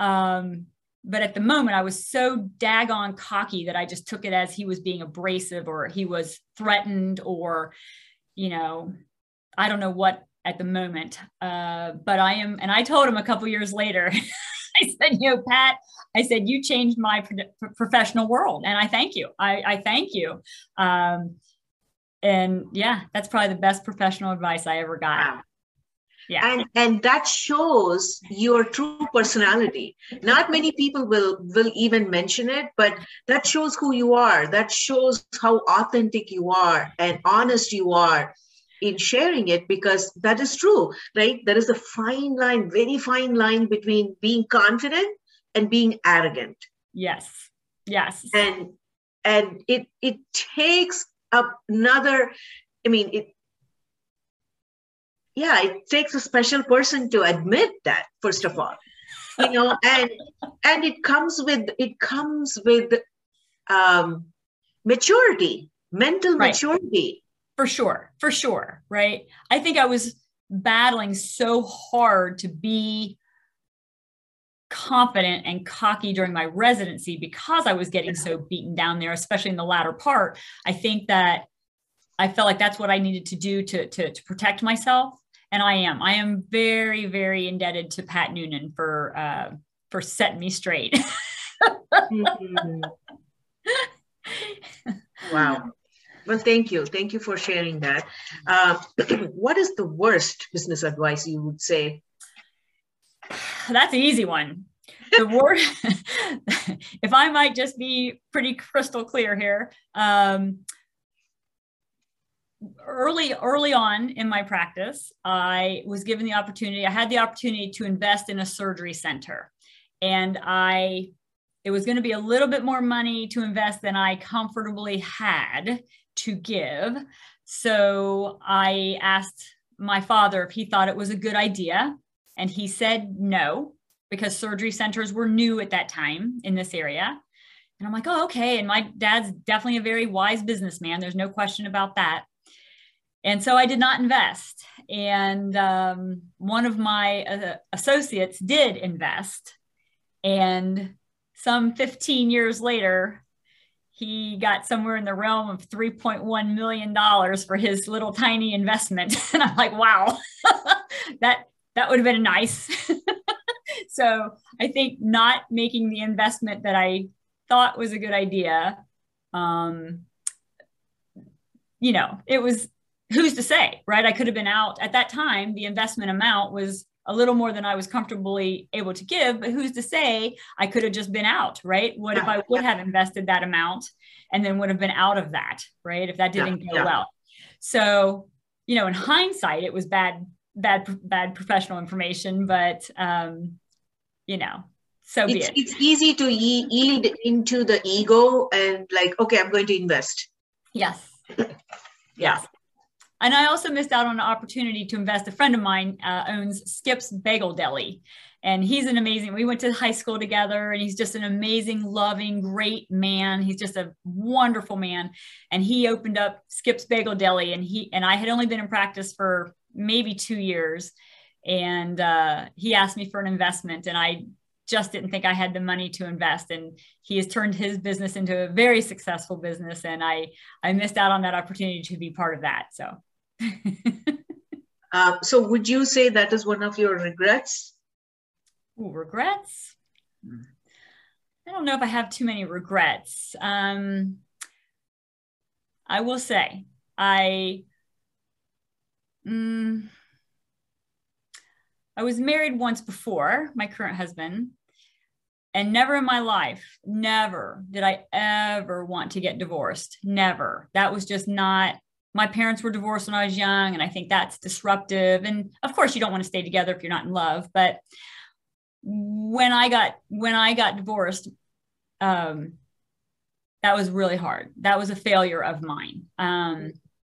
Um, but at the moment, I was so daggone cocky that I just took it as he was being abrasive or he was threatened or, you know, I don't know what at the moment. Uh, but I am, and I told him a couple years later, [laughs] I said, you know, Pat, I said, you changed my pro- professional world. And I thank you. I, I thank you. Um, and yeah, that's probably the best professional advice I ever got yeah. and and that shows your true personality. Not many people will will even mention it but that shows who you are. That shows how authentic you are and honest you are in sharing it because that is true right? There is a fine line very fine line between being confident and being arrogant. Yes. Yes. And and it it takes up another i mean it yeah it takes a special person to admit that first of all you know [laughs] and and it comes with it comes with um maturity mental right. maturity for sure for sure right i think i was battling so hard to be confident and cocky during my residency because I was getting so beaten down there, especially in the latter part. I think that I felt like that's what I needed to do to, to, to protect myself. And I am. I am very, very indebted to Pat Noonan for uh, for setting me straight. mm-hmm. [laughs] [laughs] wow. Well, thank you. Thank you for sharing that. Uh, [clears throat] what is the worst business advice you would say? [sighs] That's an easy one. The worst, [laughs] if I might just be pretty crystal clear here, um, early early on in my practice i was given the opportunity i had the opportunity to invest in a surgery center. And i it was going to be a little bit more money to invest than i comfortably had to give. So i asked my father if he thought it was a good idea. And he said no because surgery centers were new at that time in this area. And i'm like oh okay. And my dad's definitely a very wise businessman. There's no question about that and so I did not invest. And um, one of my uh, associates did invest. And some 15 years later, he got somewhere in the realm of $3.1 million for his little tiny investment. [laughs] and I'm like, wow, [laughs] that, that would have been nice. [laughs] so I think not making the investment that I thought was a good idea, um, you know, it was who's to say, right? I could have been out at that time. The investment amount was a little more than I was comfortably able to give, but who's to say I could have just been out, right? What yeah, if I would have invested that amount and then would have been out of that, right? If that didn't yeah, go well. So, you know, in hindsight, it was bad, bad, bad professional information, but, um, you know, so it's, it. It's easy to yield into the ego and like, okay, I'm going to invest. Yes. yes. And I also missed out on an opportunity to invest. A friend of mine uh, owns Skip's Bagel Deli, and he's an amazing. We went to high school together, and he's just an amazing, loving, great man. He's just a wonderful man. And he opened up Skip's Bagel Deli, and he and I had only been in practice for maybe two years, and uh, he asked me for an investment, and I just didn't think I had the money to invest. And he has turned his business into a very successful business. And I, I missed out on that opportunity to be part of that. So [laughs] uh, so would you say that is one of your regrets? Ooh, regrets? I don't know if I have too many regrets. Um, I will say I mm, I was married once before my current husband, and never in my life, never did I ever want to get divorced. Never. That was just not my parents were divorced when I was young, and I think that's disruptive. And of course, you don't want to stay together if you're not in love. But when I got when I got divorced, um, that was really hard. That was a failure of mine. Um,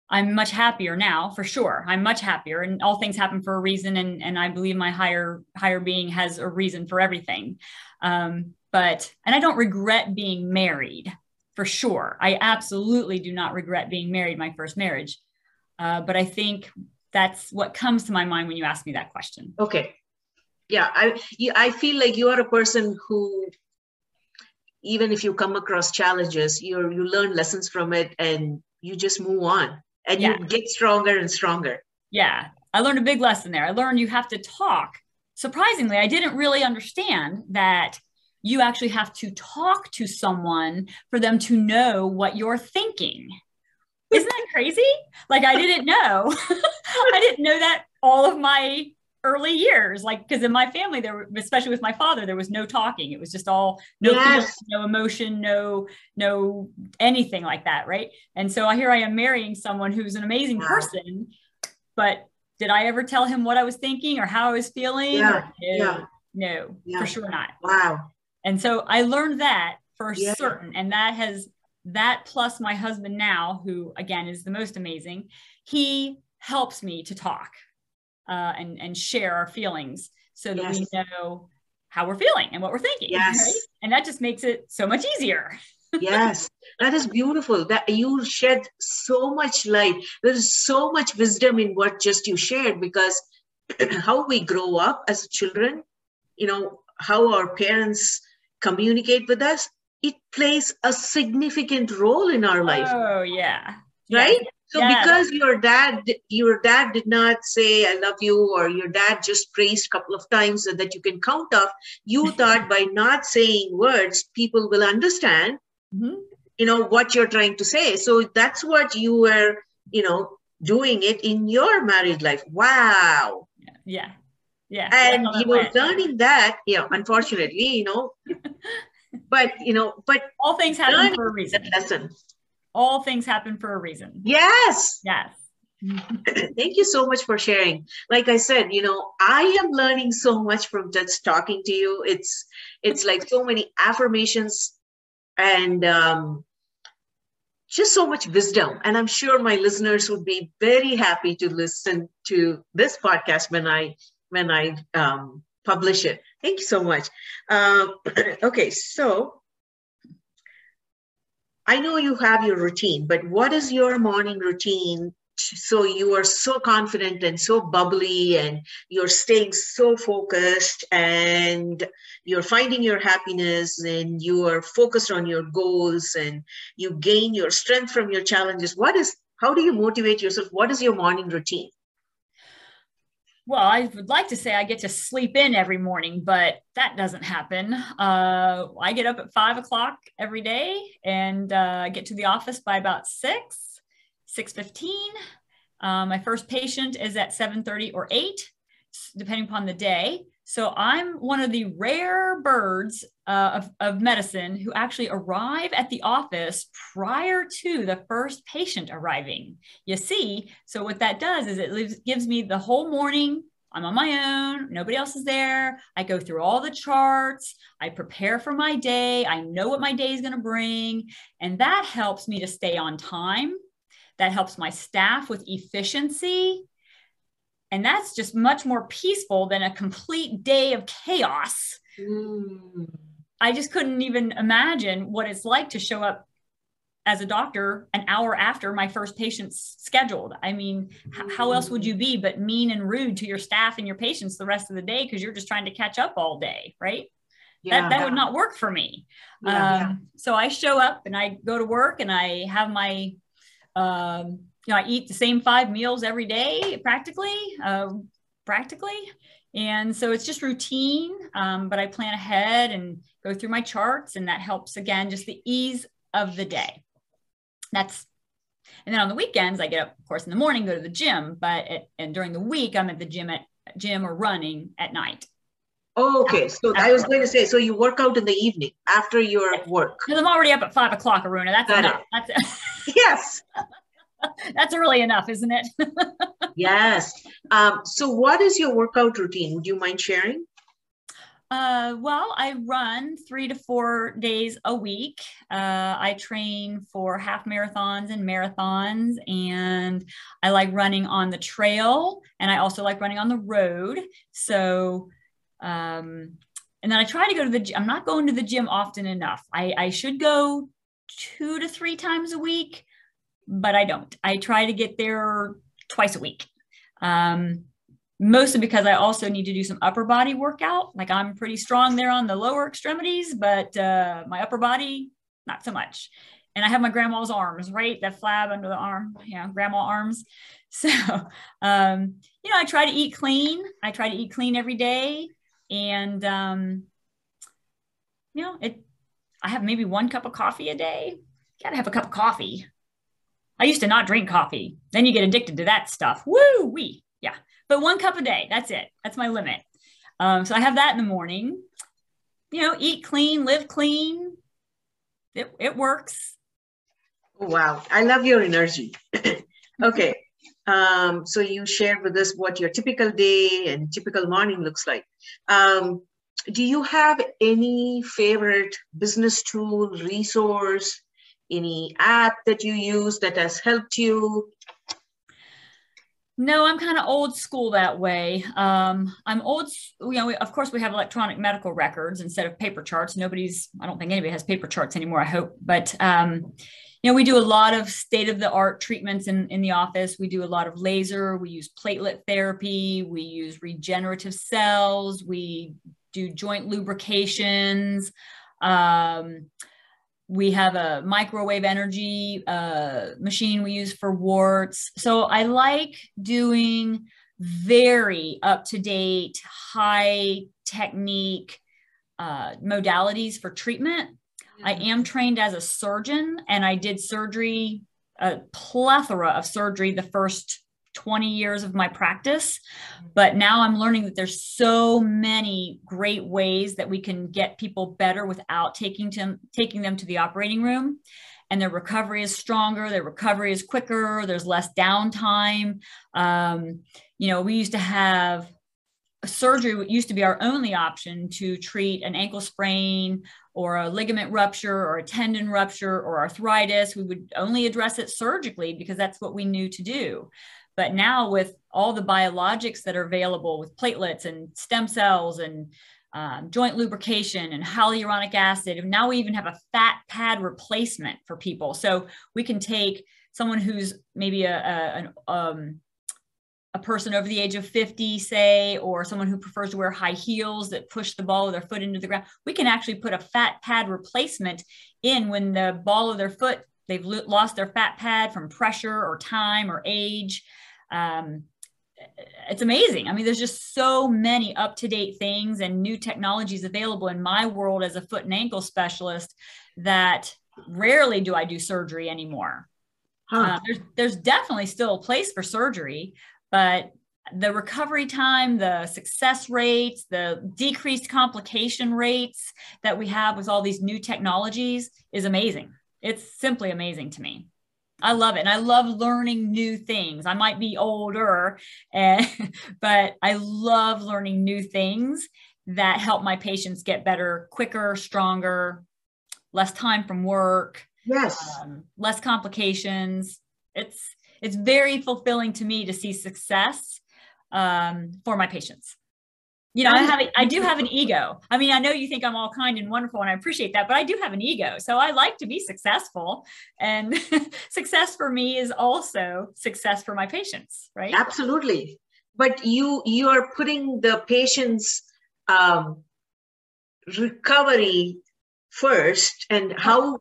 I'm much happier now, for sure. I'm much happier, and all things happen for a reason. And and I believe my higher higher being has a reason for everything. Um, but and I don't regret being married for sure. I absolutely do not regret being married my first marriage. Uh, but I think that's what comes to my mind when you ask me that question. Okay. Yeah, I I feel like you are a person who even if you come across challenges, you you learn lessons from it and you just move on and yeah. you get stronger and stronger. Yeah. I learned a big lesson there. I learned you have to talk. Surprisingly, I didn't really understand that you actually have to talk to someone for them to know what you're thinking. Isn't that crazy? Like I didn't know. [laughs] I didn't know that all of my early years like because in my family there were especially with my father there was no talking it was just all no yes. no emotion no no anything like that right and so here i am marrying someone who's an amazing wow. person but did i ever tell him what i was thinking or how i was feeling yeah. no yeah. no yeah. for sure not wow and so I learned that for yeah. certain. And that has that plus my husband now, who again is the most amazing, he helps me to talk uh, and, and share our feelings so that yes. we know how we're feeling and what we're thinking. Yes. Right? And that just makes it so much easier. yes, that is beautiful. That you shed so much light. There is so much wisdom in what just you shared because [clears throat] how we grow up as children, you know, how our parents communicate with us, it plays a significant role in our life. Oh yeah. Right? Yeah. So Yeah. because your dad your dad did not say I love you or your dad just praised a couple of times so that you can count off, you [laughs] thought by not saying words, people will understand, Mhm. you know, what you're trying to say. So that's what you were, you know, doing it in your married life. Wow. Yeah. Yeah. And you know, learning that, yeah unfortunately, you know, [laughs] but you know, but All things happen for a reason. lesson. All things happen for a reason. Yes. Yes. [clears throat] Thank you so much for sharing. Like I said, you know, I am learning so much from just talking to you. It's it's like so many affirmations and um, just so much wisdom. And I'm sure my listeners would be very happy to listen to this podcast when I when I um, publish it. Thank you so much. Um, [clears throat] okay, so I know you have your routine, but what is your morning routine? So you are so confident and so bubbly, and you're staying so focused, and you're finding your happiness, and you are focused on your goals, and you gain your strength from your challenges. What is? How do you motivate yourself? What is your morning routine? Well, I would like to say I get to sleep in every morning, but that doesn't happen. Uh, I get up at five o'clock every day and uh, get to the office by about six, six fifteen. Um, my first patient is at seven thirty or eight, depending upon the day. So I'm one of the rare birds uh, of, of medicine who actually arrive at the office prior to the first patient arriving. You see, so what that does is it gives me the whole morning. I'm on my own, nobody else is there. I go through all the charts, I prepare for my day, I know what my day is going to bring, and that helps me to stay on time. That helps my staff with efficiency. And that's just much more peaceful than a complete day of chaos. Mm. I just couldn't even imagine what it's like to show up as a doctor an hour after my first patient's scheduled. I mean, h- how else would you be but mean and rude to your staff and your patients the rest of the day because you're just trying to catch up all day, right? That, that would not work for me. Yeah. Um, so I show up and I go to work and I have my, um, you know, I eat the same five meals every day practically, um, practically. And so it's just routine, um, but I plan ahead and go through my charts, and that helps again, just the ease of the day. That's, and then on the weekends, I get up, of course, in the morning, go to the gym, but at, and during the week, I'm at the gym at gym or running at night. Oh, okay. So I was going to say, so you work out in the evening after your work. Because I'm already up at five o'clock, Aruna. That's Got enough. That's Yes. [laughs] that's early enough, isn't it? [laughs] Yes. Um, so what is your workout routine? Would you mind sharing? Uh, well, I run three to four days a week. Uh, I train for half marathons and marathons, and I like running on the trail, and I also like running on the road. So, um, and then I try to go to the. I'm not going to the gym often enough. I, I should go two to three times a week, but I don't. I try to get there twice a week. Um, mostly because I also need to do some upper body workout. Like I'm pretty strong there on the lower extremities, but uh, my upper body, not so much. And I have my grandma's arms, right? That flab under the arm, yeah, grandma arms. [laughs] So, um, you know, I try to eat clean. I try to eat clean every day. And, um, you know, it, I have maybe one cup of coffee a day. Gotta have a cup of coffee. I used to not drink coffee. Then you get addicted to that stuff. Woo wee. Yeah. But one cup a day. That's it. That's my limit. Um, so I have that in the morning. You know, eat clean, live clean. It, it works. Oh, wow. I love your energy. [clears throat] okay. Um, so you shared with us what your typical day and typical morning looks like. Um, do you have any favorite business tool, resource, any app that you use that has helped you? No, I'm kind of old school that way. Um, I'm old, you know, we, of course, we have electronic medical records instead of paper charts. Nobody's, I don't think anybody has paper charts anymore, I hope. But, um, you know, we do a lot of state of the art treatments in, in the office. We do a lot of laser, we use platelet therapy, we use regenerative cells, we do joint lubrications. Um, we have a microwave energy uh, machine we use for warts. So I like doing very up to date, high technique uh, modalities for treatment. I am trained as a surgeon and I did surgery, a plethora of surgery the first 20 years of my practice. But now I'm learning that there's so many great ways that we can get people better without taking them taking them to the operating room. And their recovery is stronger, their recovery is quicker, there's less downtime. Um, you know, we used to have surgery used to be our only option to treat an ankle sprain or a ligament rupture or a tendon rupture or arthritis. We would only address it surgically because that's what we knew to do. But now, with all the biologics that are available with platelets and stem cells and um, joint lubrication and hyaluronic acid, and now we even have a fat pad replacement for people. So we can take someone who's maybe a, a an, um, a person over the age of 50, say, or someone who prefers to wear high heels that push the ball of their foot into the ground, we can actually put a fat pad replacement in when the ball of their foot, they've lost their fat pad from pressure or time or age. Um, it's amazing. I mean, there's just so many up to date things and new technologies available in my world as a foot and ankle specialist that rarely do I do surgery anymore. Huh. Uh, there's, there's definitely still a place for surgery, but the recovery time, the success rates, the decreased complication rates that we have with all these new technologies is amazing. It's simply amazing to me. I love it. And I love learning new things. I might be older, and, [laughs] but I love learning new things that help my patients get better quicker, stronger, less time from work. Yes. Um, less complications. It's it's very fulfilling to me to see success um, for my patients you know, I have, a, I do have an ego. I mean, I know you think I'm all kind and wonderful, and I appreciate that, but I do have an ego. So I like to be successful, and [laughs] success for me is also success for my patients, right? Absolutely. But you you are putting the patient's um, recovery first and how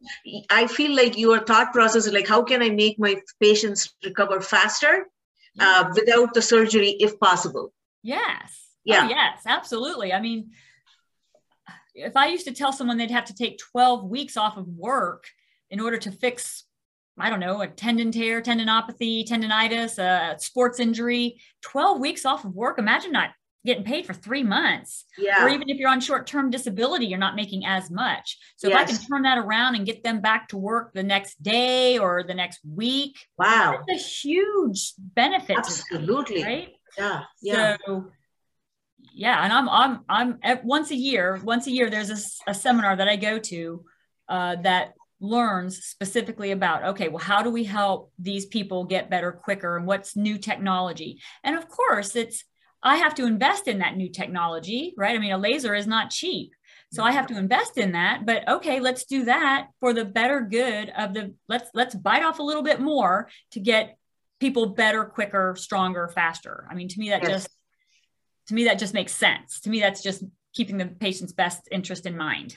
i feel like your thought process is like how can i make my patients recover faster uh, without the surgery if possible yes Oh, yeah oh, yes absolutely i mean if i used to tell someone they'd have to take 12 weeks off of work in order to fix I don't know, a tendon tear, tendinopathy, tendonitis, a sports injury, 12 weeks off of work. Imagine not getting paid for three months. Yeah. Or even if you're on short-term disability, you're not making as much. So yes. if I can turn that around and get them back to work the next day or the next week, wow, that's a huge benefit. Absolutely. Them, right. Yeah. Yeah. So yeah, and I'm I'm I'm at once a year. Once a year, there's a, a seminar that I go to uh, that learns specifically about okay well how do we help these people get better quicker and what's new technology and of course it's I have to invest in that new technology, right? I mean, a laser is not cheap. So I have to invest in that, but okay, let's do that for the better good of the let's let's bite off a little bit more to get people better, quicker, stronger, faster. I mean, to me that yes. just to me that just makes sense. To me that's just keeping the patient's best interest in mind.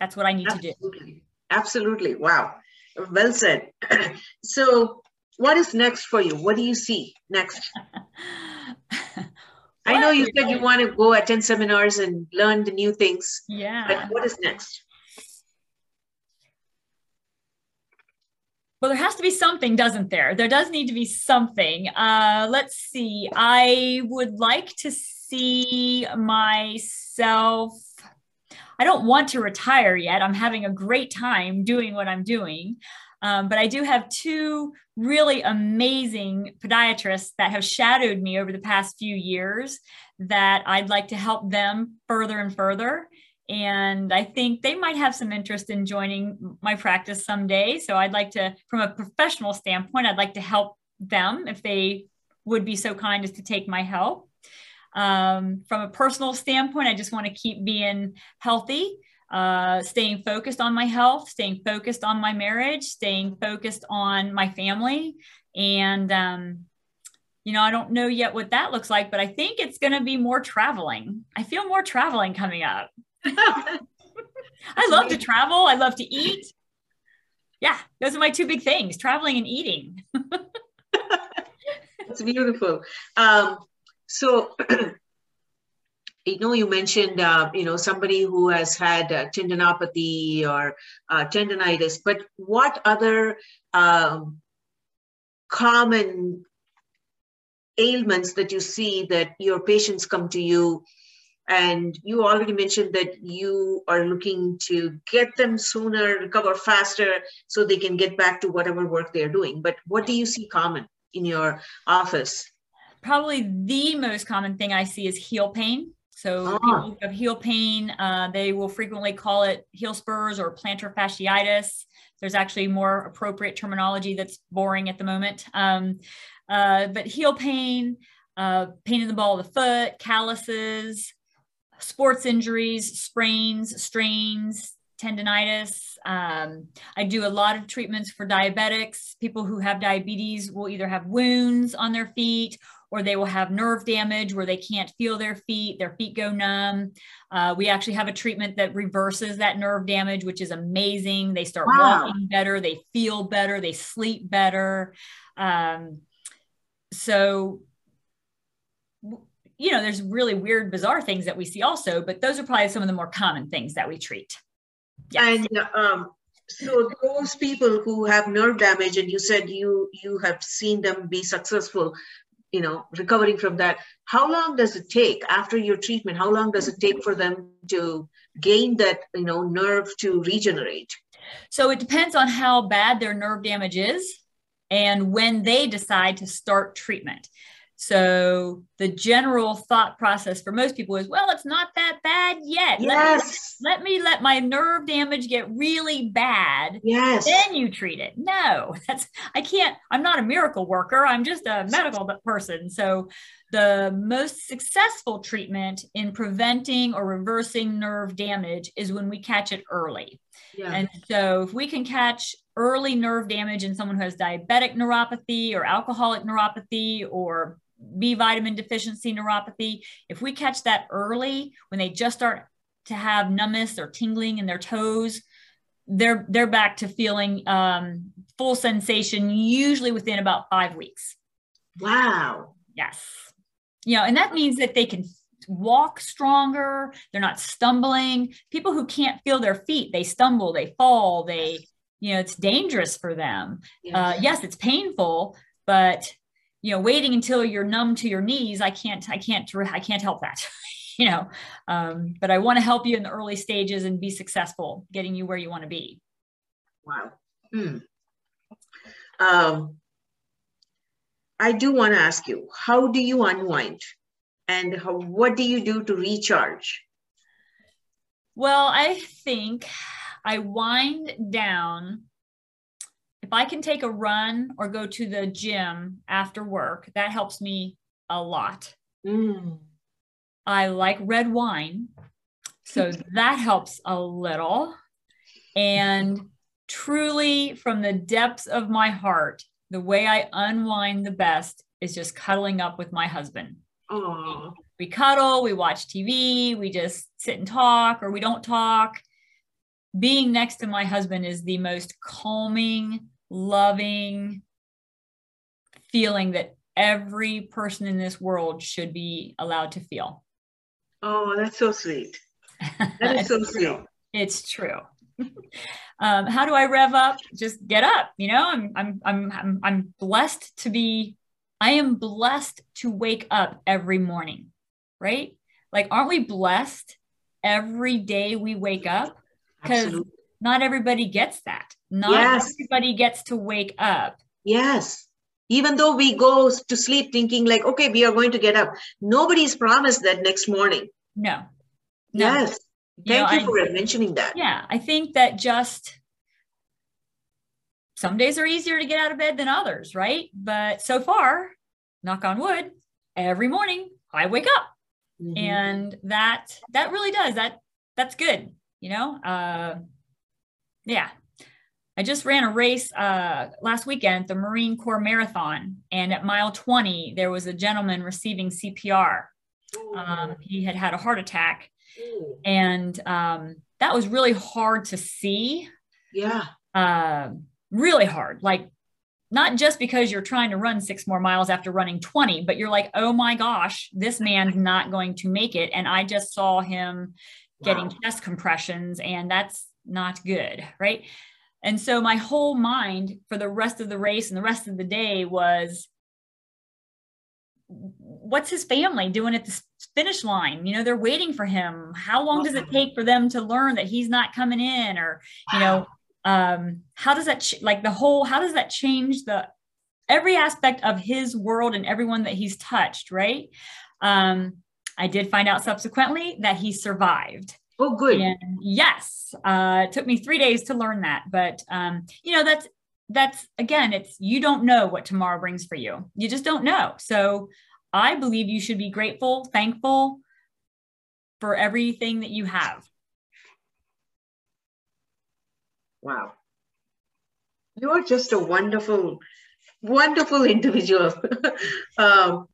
That's what I need Absolutely. to do. Absolutely. Wow. Well said. [clears throat] so, what is next for you? What do you see next? [laughs] I know you said you want to go attend seminars and learn the new things. Yeah. But what is next? Well, there has to be something, doesn't there? There does need to be something. Uh, let's see. I would like to see myself. I don't want to retire yet. I'm having a great time doing what I'm doing. Um, but I do have two really amazing podiatrists that have shadowed me over the past few years that I'd like to help them further and further. And I think they might have some interest in joining my practice someday. So I'd like to, from a professional standpoint, I'd like to help them if they would be so kind as to take my help. Um, from a personal standpoint, I just want to keep being healthy uh, staying focused on my health, staying focused on my marriage, staying focused on my family, and um, you know, I don't know yet what that looks like, but I think it's going to be more traveling. I feel more traveling coming up. [laughs] I love to travel. I love to eat. Yeah, those are my two big things traveling and eating. [laughs] That's beautiful. Um, so, [clears throat] you know, you mentioned, uh, you know, somebody who has had uh, tendinopathy or uh, tendonitis, but what other um, common ailments that you see that your patients come to you and you already mentioned that you are looking to get them sooner, recover faster, so they can get back to whatever work they're doing. But what do you see common in your office? Probably the most common thing I see is heel pain. So ah. people have heel pain, uh, they will frequently call it heel spurs or plantar fasciitis. There's actually more appropriate terminology that's boring at the moment. Um, uh, but heel pain, uh, pain in the ball of the foot, calluses, sports injuries, sprains, strains, tendonitis. Um, I do a lot of treatments for diabetics. People who have diabetes will either have wounds on their feet or they will have nerve damage where they can't feel their feet, their feet go numb. Uh, we actually have a treatment that reverses that nerve damage, which is amazing. They start wow. walking better, they feel better, they sleep better. Um, so you know, there's really weird, bizarre things that we see also, but those are probably some of the more common things that we treat. And um, so those people who have nerve damage, and you said you you have seen them be successful, you know, recovering from that. How long does it take after your treatment? How long does it take for them to gain that, you know, nerve to regenerate? So it depends on how bad their nerve damage is and when they decide to start treatment. So the general thought process for most people is, well, it's not that bad yet. Yes. Let me, let me let my nerve damage get really bad. Yes. Then you treat it. No, [laughs] that's I can't. I'm not a miracle worker. I'm just a medical person. So the most successful treatment in preventing or reversing nerve damage is when we catch it early. Yeah. And so if we can catch early nerve damage in someone who has diabetic neuropathy or alcoholic neuropathy or B vitamin deficiency neuropathy, if we catch that early when they just start to have numbness or tingling in their toes, they're they're back to feeling um, full sensation usually within about five weeks. Wow. Yes. You know, and that means that they can walk stronger. They're not stumbling. People who can't feel their feet, they stumble, they fall, they, you know, it's dangerous for them. Yes, uh, yes it's painful, but you know waiting until you're numb to your knees i can't i can't i can't help that [laughs] you know um, but i want to help you in the early stages and be successful getting you where you want to be. Wow. Hmm. um, i do want to ask you how do you unwind? And how, what do you do to recharge? Well i think i wind down if I can take a run or go to the gym after work, that helps me a lot. Mm. I like red wine. So [laughs] that helps a little. And truly, from the depths of my heart, the way I unwind the best is just cuddling up with my husband. Aww. We cuddle, we watch TV, we just sit and talk, or we don't talk. Being next to my husband is the most calming, loving feeling that every person in this world should be allowed to feel. Oh, that's so sweet. That is [laughs] so sweet. It's true. [laughs] um, how do I rev up? Just get up. You know, I'm, I'm, I'm, I'm, I'm blessed to be, I am blessed to wake up every morning, right? Like, aren't we blessed every day we wake up? Because not everybody gets that. Not yes. everybody gets to wake up. Yes. Even though we go to sleep thinking like, okay, we are going to get up. Nobody's promised that next morning. No. no. Yes. Thank you, know, you for I, mentioning that. Yeah. I think that just some days are easier to get out of bed than others, right? But so far, knock on wood, every morning I wake up. Mm-hmm. And that that really does that that's good, you know? Uh yeah I just ran a race uh, last weekend, the Marine Corps Marathon, and at mile 20, there was a gentleman receiving CPR. Um, he had had a heart attack, and um, that was really hard to see. Yeah. Uh, really hard. Like, not just because you're trying to run six more miles after running 20, but you're like, oh my gosh, this man's [laughs] not going to make it. And I just saw him getting chest compressions, and that's not good. Right. And so my whole mind for the rest of the race and the rest of the day was what's his family doing at the finish line? You know, they're waiting for him. How long does it take for them to learn that he's not coming in or, you know, um, how does that ch- like the whole how does that change the every aspect of his world and everyone that he's touched, right? Um, I did find out subsequently that he survived. Oh, good. And yes, uh, it took me three days to learn that, but um, you know that's that's again, it's you don't know what tomorrow brings for you. You just don't know. So I believe you should be grateful, thankful for everything that you have. Wow. You're just a wonderful, wonderful individual. [laughs] um,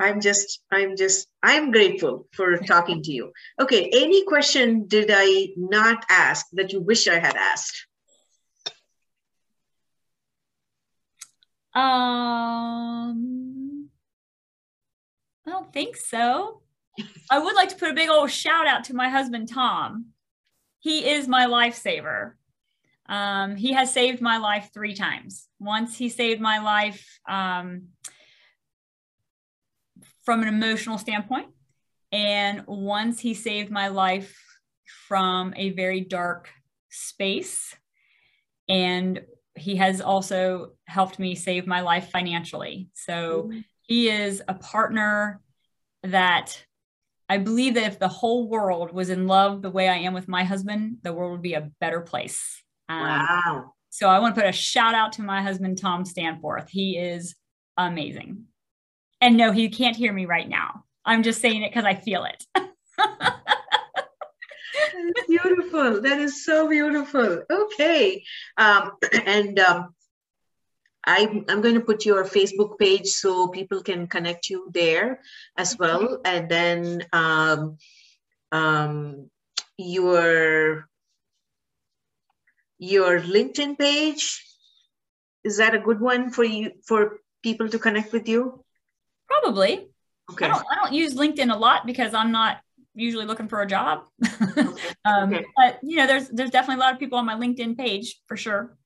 I'm just, I'm just, I'm grateful for talking to you. Okay, any question did I not ask that you wish I had asked? Um, I don't think so. I would like to put a big old shout out to my husband, Tom. He is my lifesaver. Um, he has saved my life three times. Once he saved my life um, from an emotional standpoint. And once he saved my life from a very dark space. And he has also helped me save my life financially. So mm-hmm. he is a partner that I believe that if the whole world was in love the way I am with my husband, the world would be a better place. Um, wow. So I want to put a shout out to my husband, Tom Stanforth. He is amazing. And no, he can't hear me right now. I'm just saying it because I feel it. [laughs] beautiful. That is so beautiful. Okay. Um, [clears throat] and um, I'm, I'm going to put your Facebook page so people can connect you there as well. And then um, um, your, your LinkedIn page, is that a good one for you, for people to connect with you? Probably. Okay. I don't, I don't use LinkedIn a lot because I'm not usually looking for a job. [laughs] Okay. um, okay. But you know, there's there's definitely a lot of people on my LinkedIn page for sure.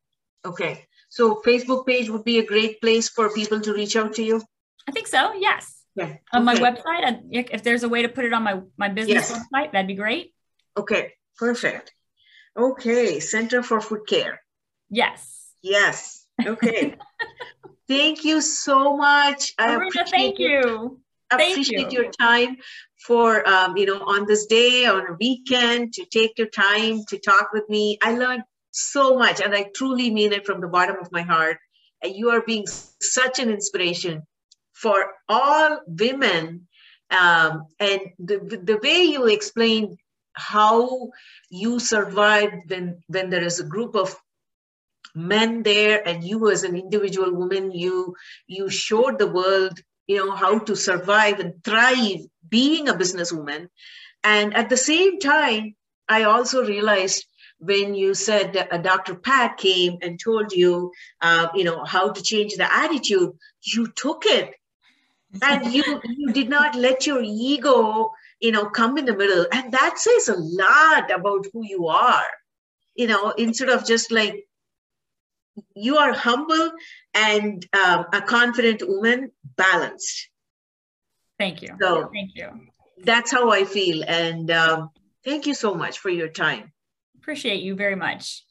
Okay. So Facebook page would be a great place for people to reach out to you. I think so. Yes. Yeah. On my website, if there's a way to put it on my my business yes. website, that'd be great. Okay. Perfect. Okay. Center for Foot Care. Yes. Yes. Okay. [laughs] Thank you so much. I Marina, thank you. appreciate you. your time for um, you know on this day on a weekend to take your time to talk with me. I learned so much, and I truly mean it from the bottom of my heart. And you are being such an inspiration for all women. Um, and the, the way you explained how you survived when when there is a group of men there and you as an individual woman you you showed the world you know how to survive and thrive being a businesswoman. And at the same time i also realized when you said uh, dr pat came and told you uh, you know how to change the attitude you took it. And you you did not let your ego you know come in the middle. And that says a lot about who you are. You know instead of just like you are humble and um, a confident woman, balanced. Thank you. So thank you. That's how I feel. And um, thank you so much for your time. Appreciate you very much.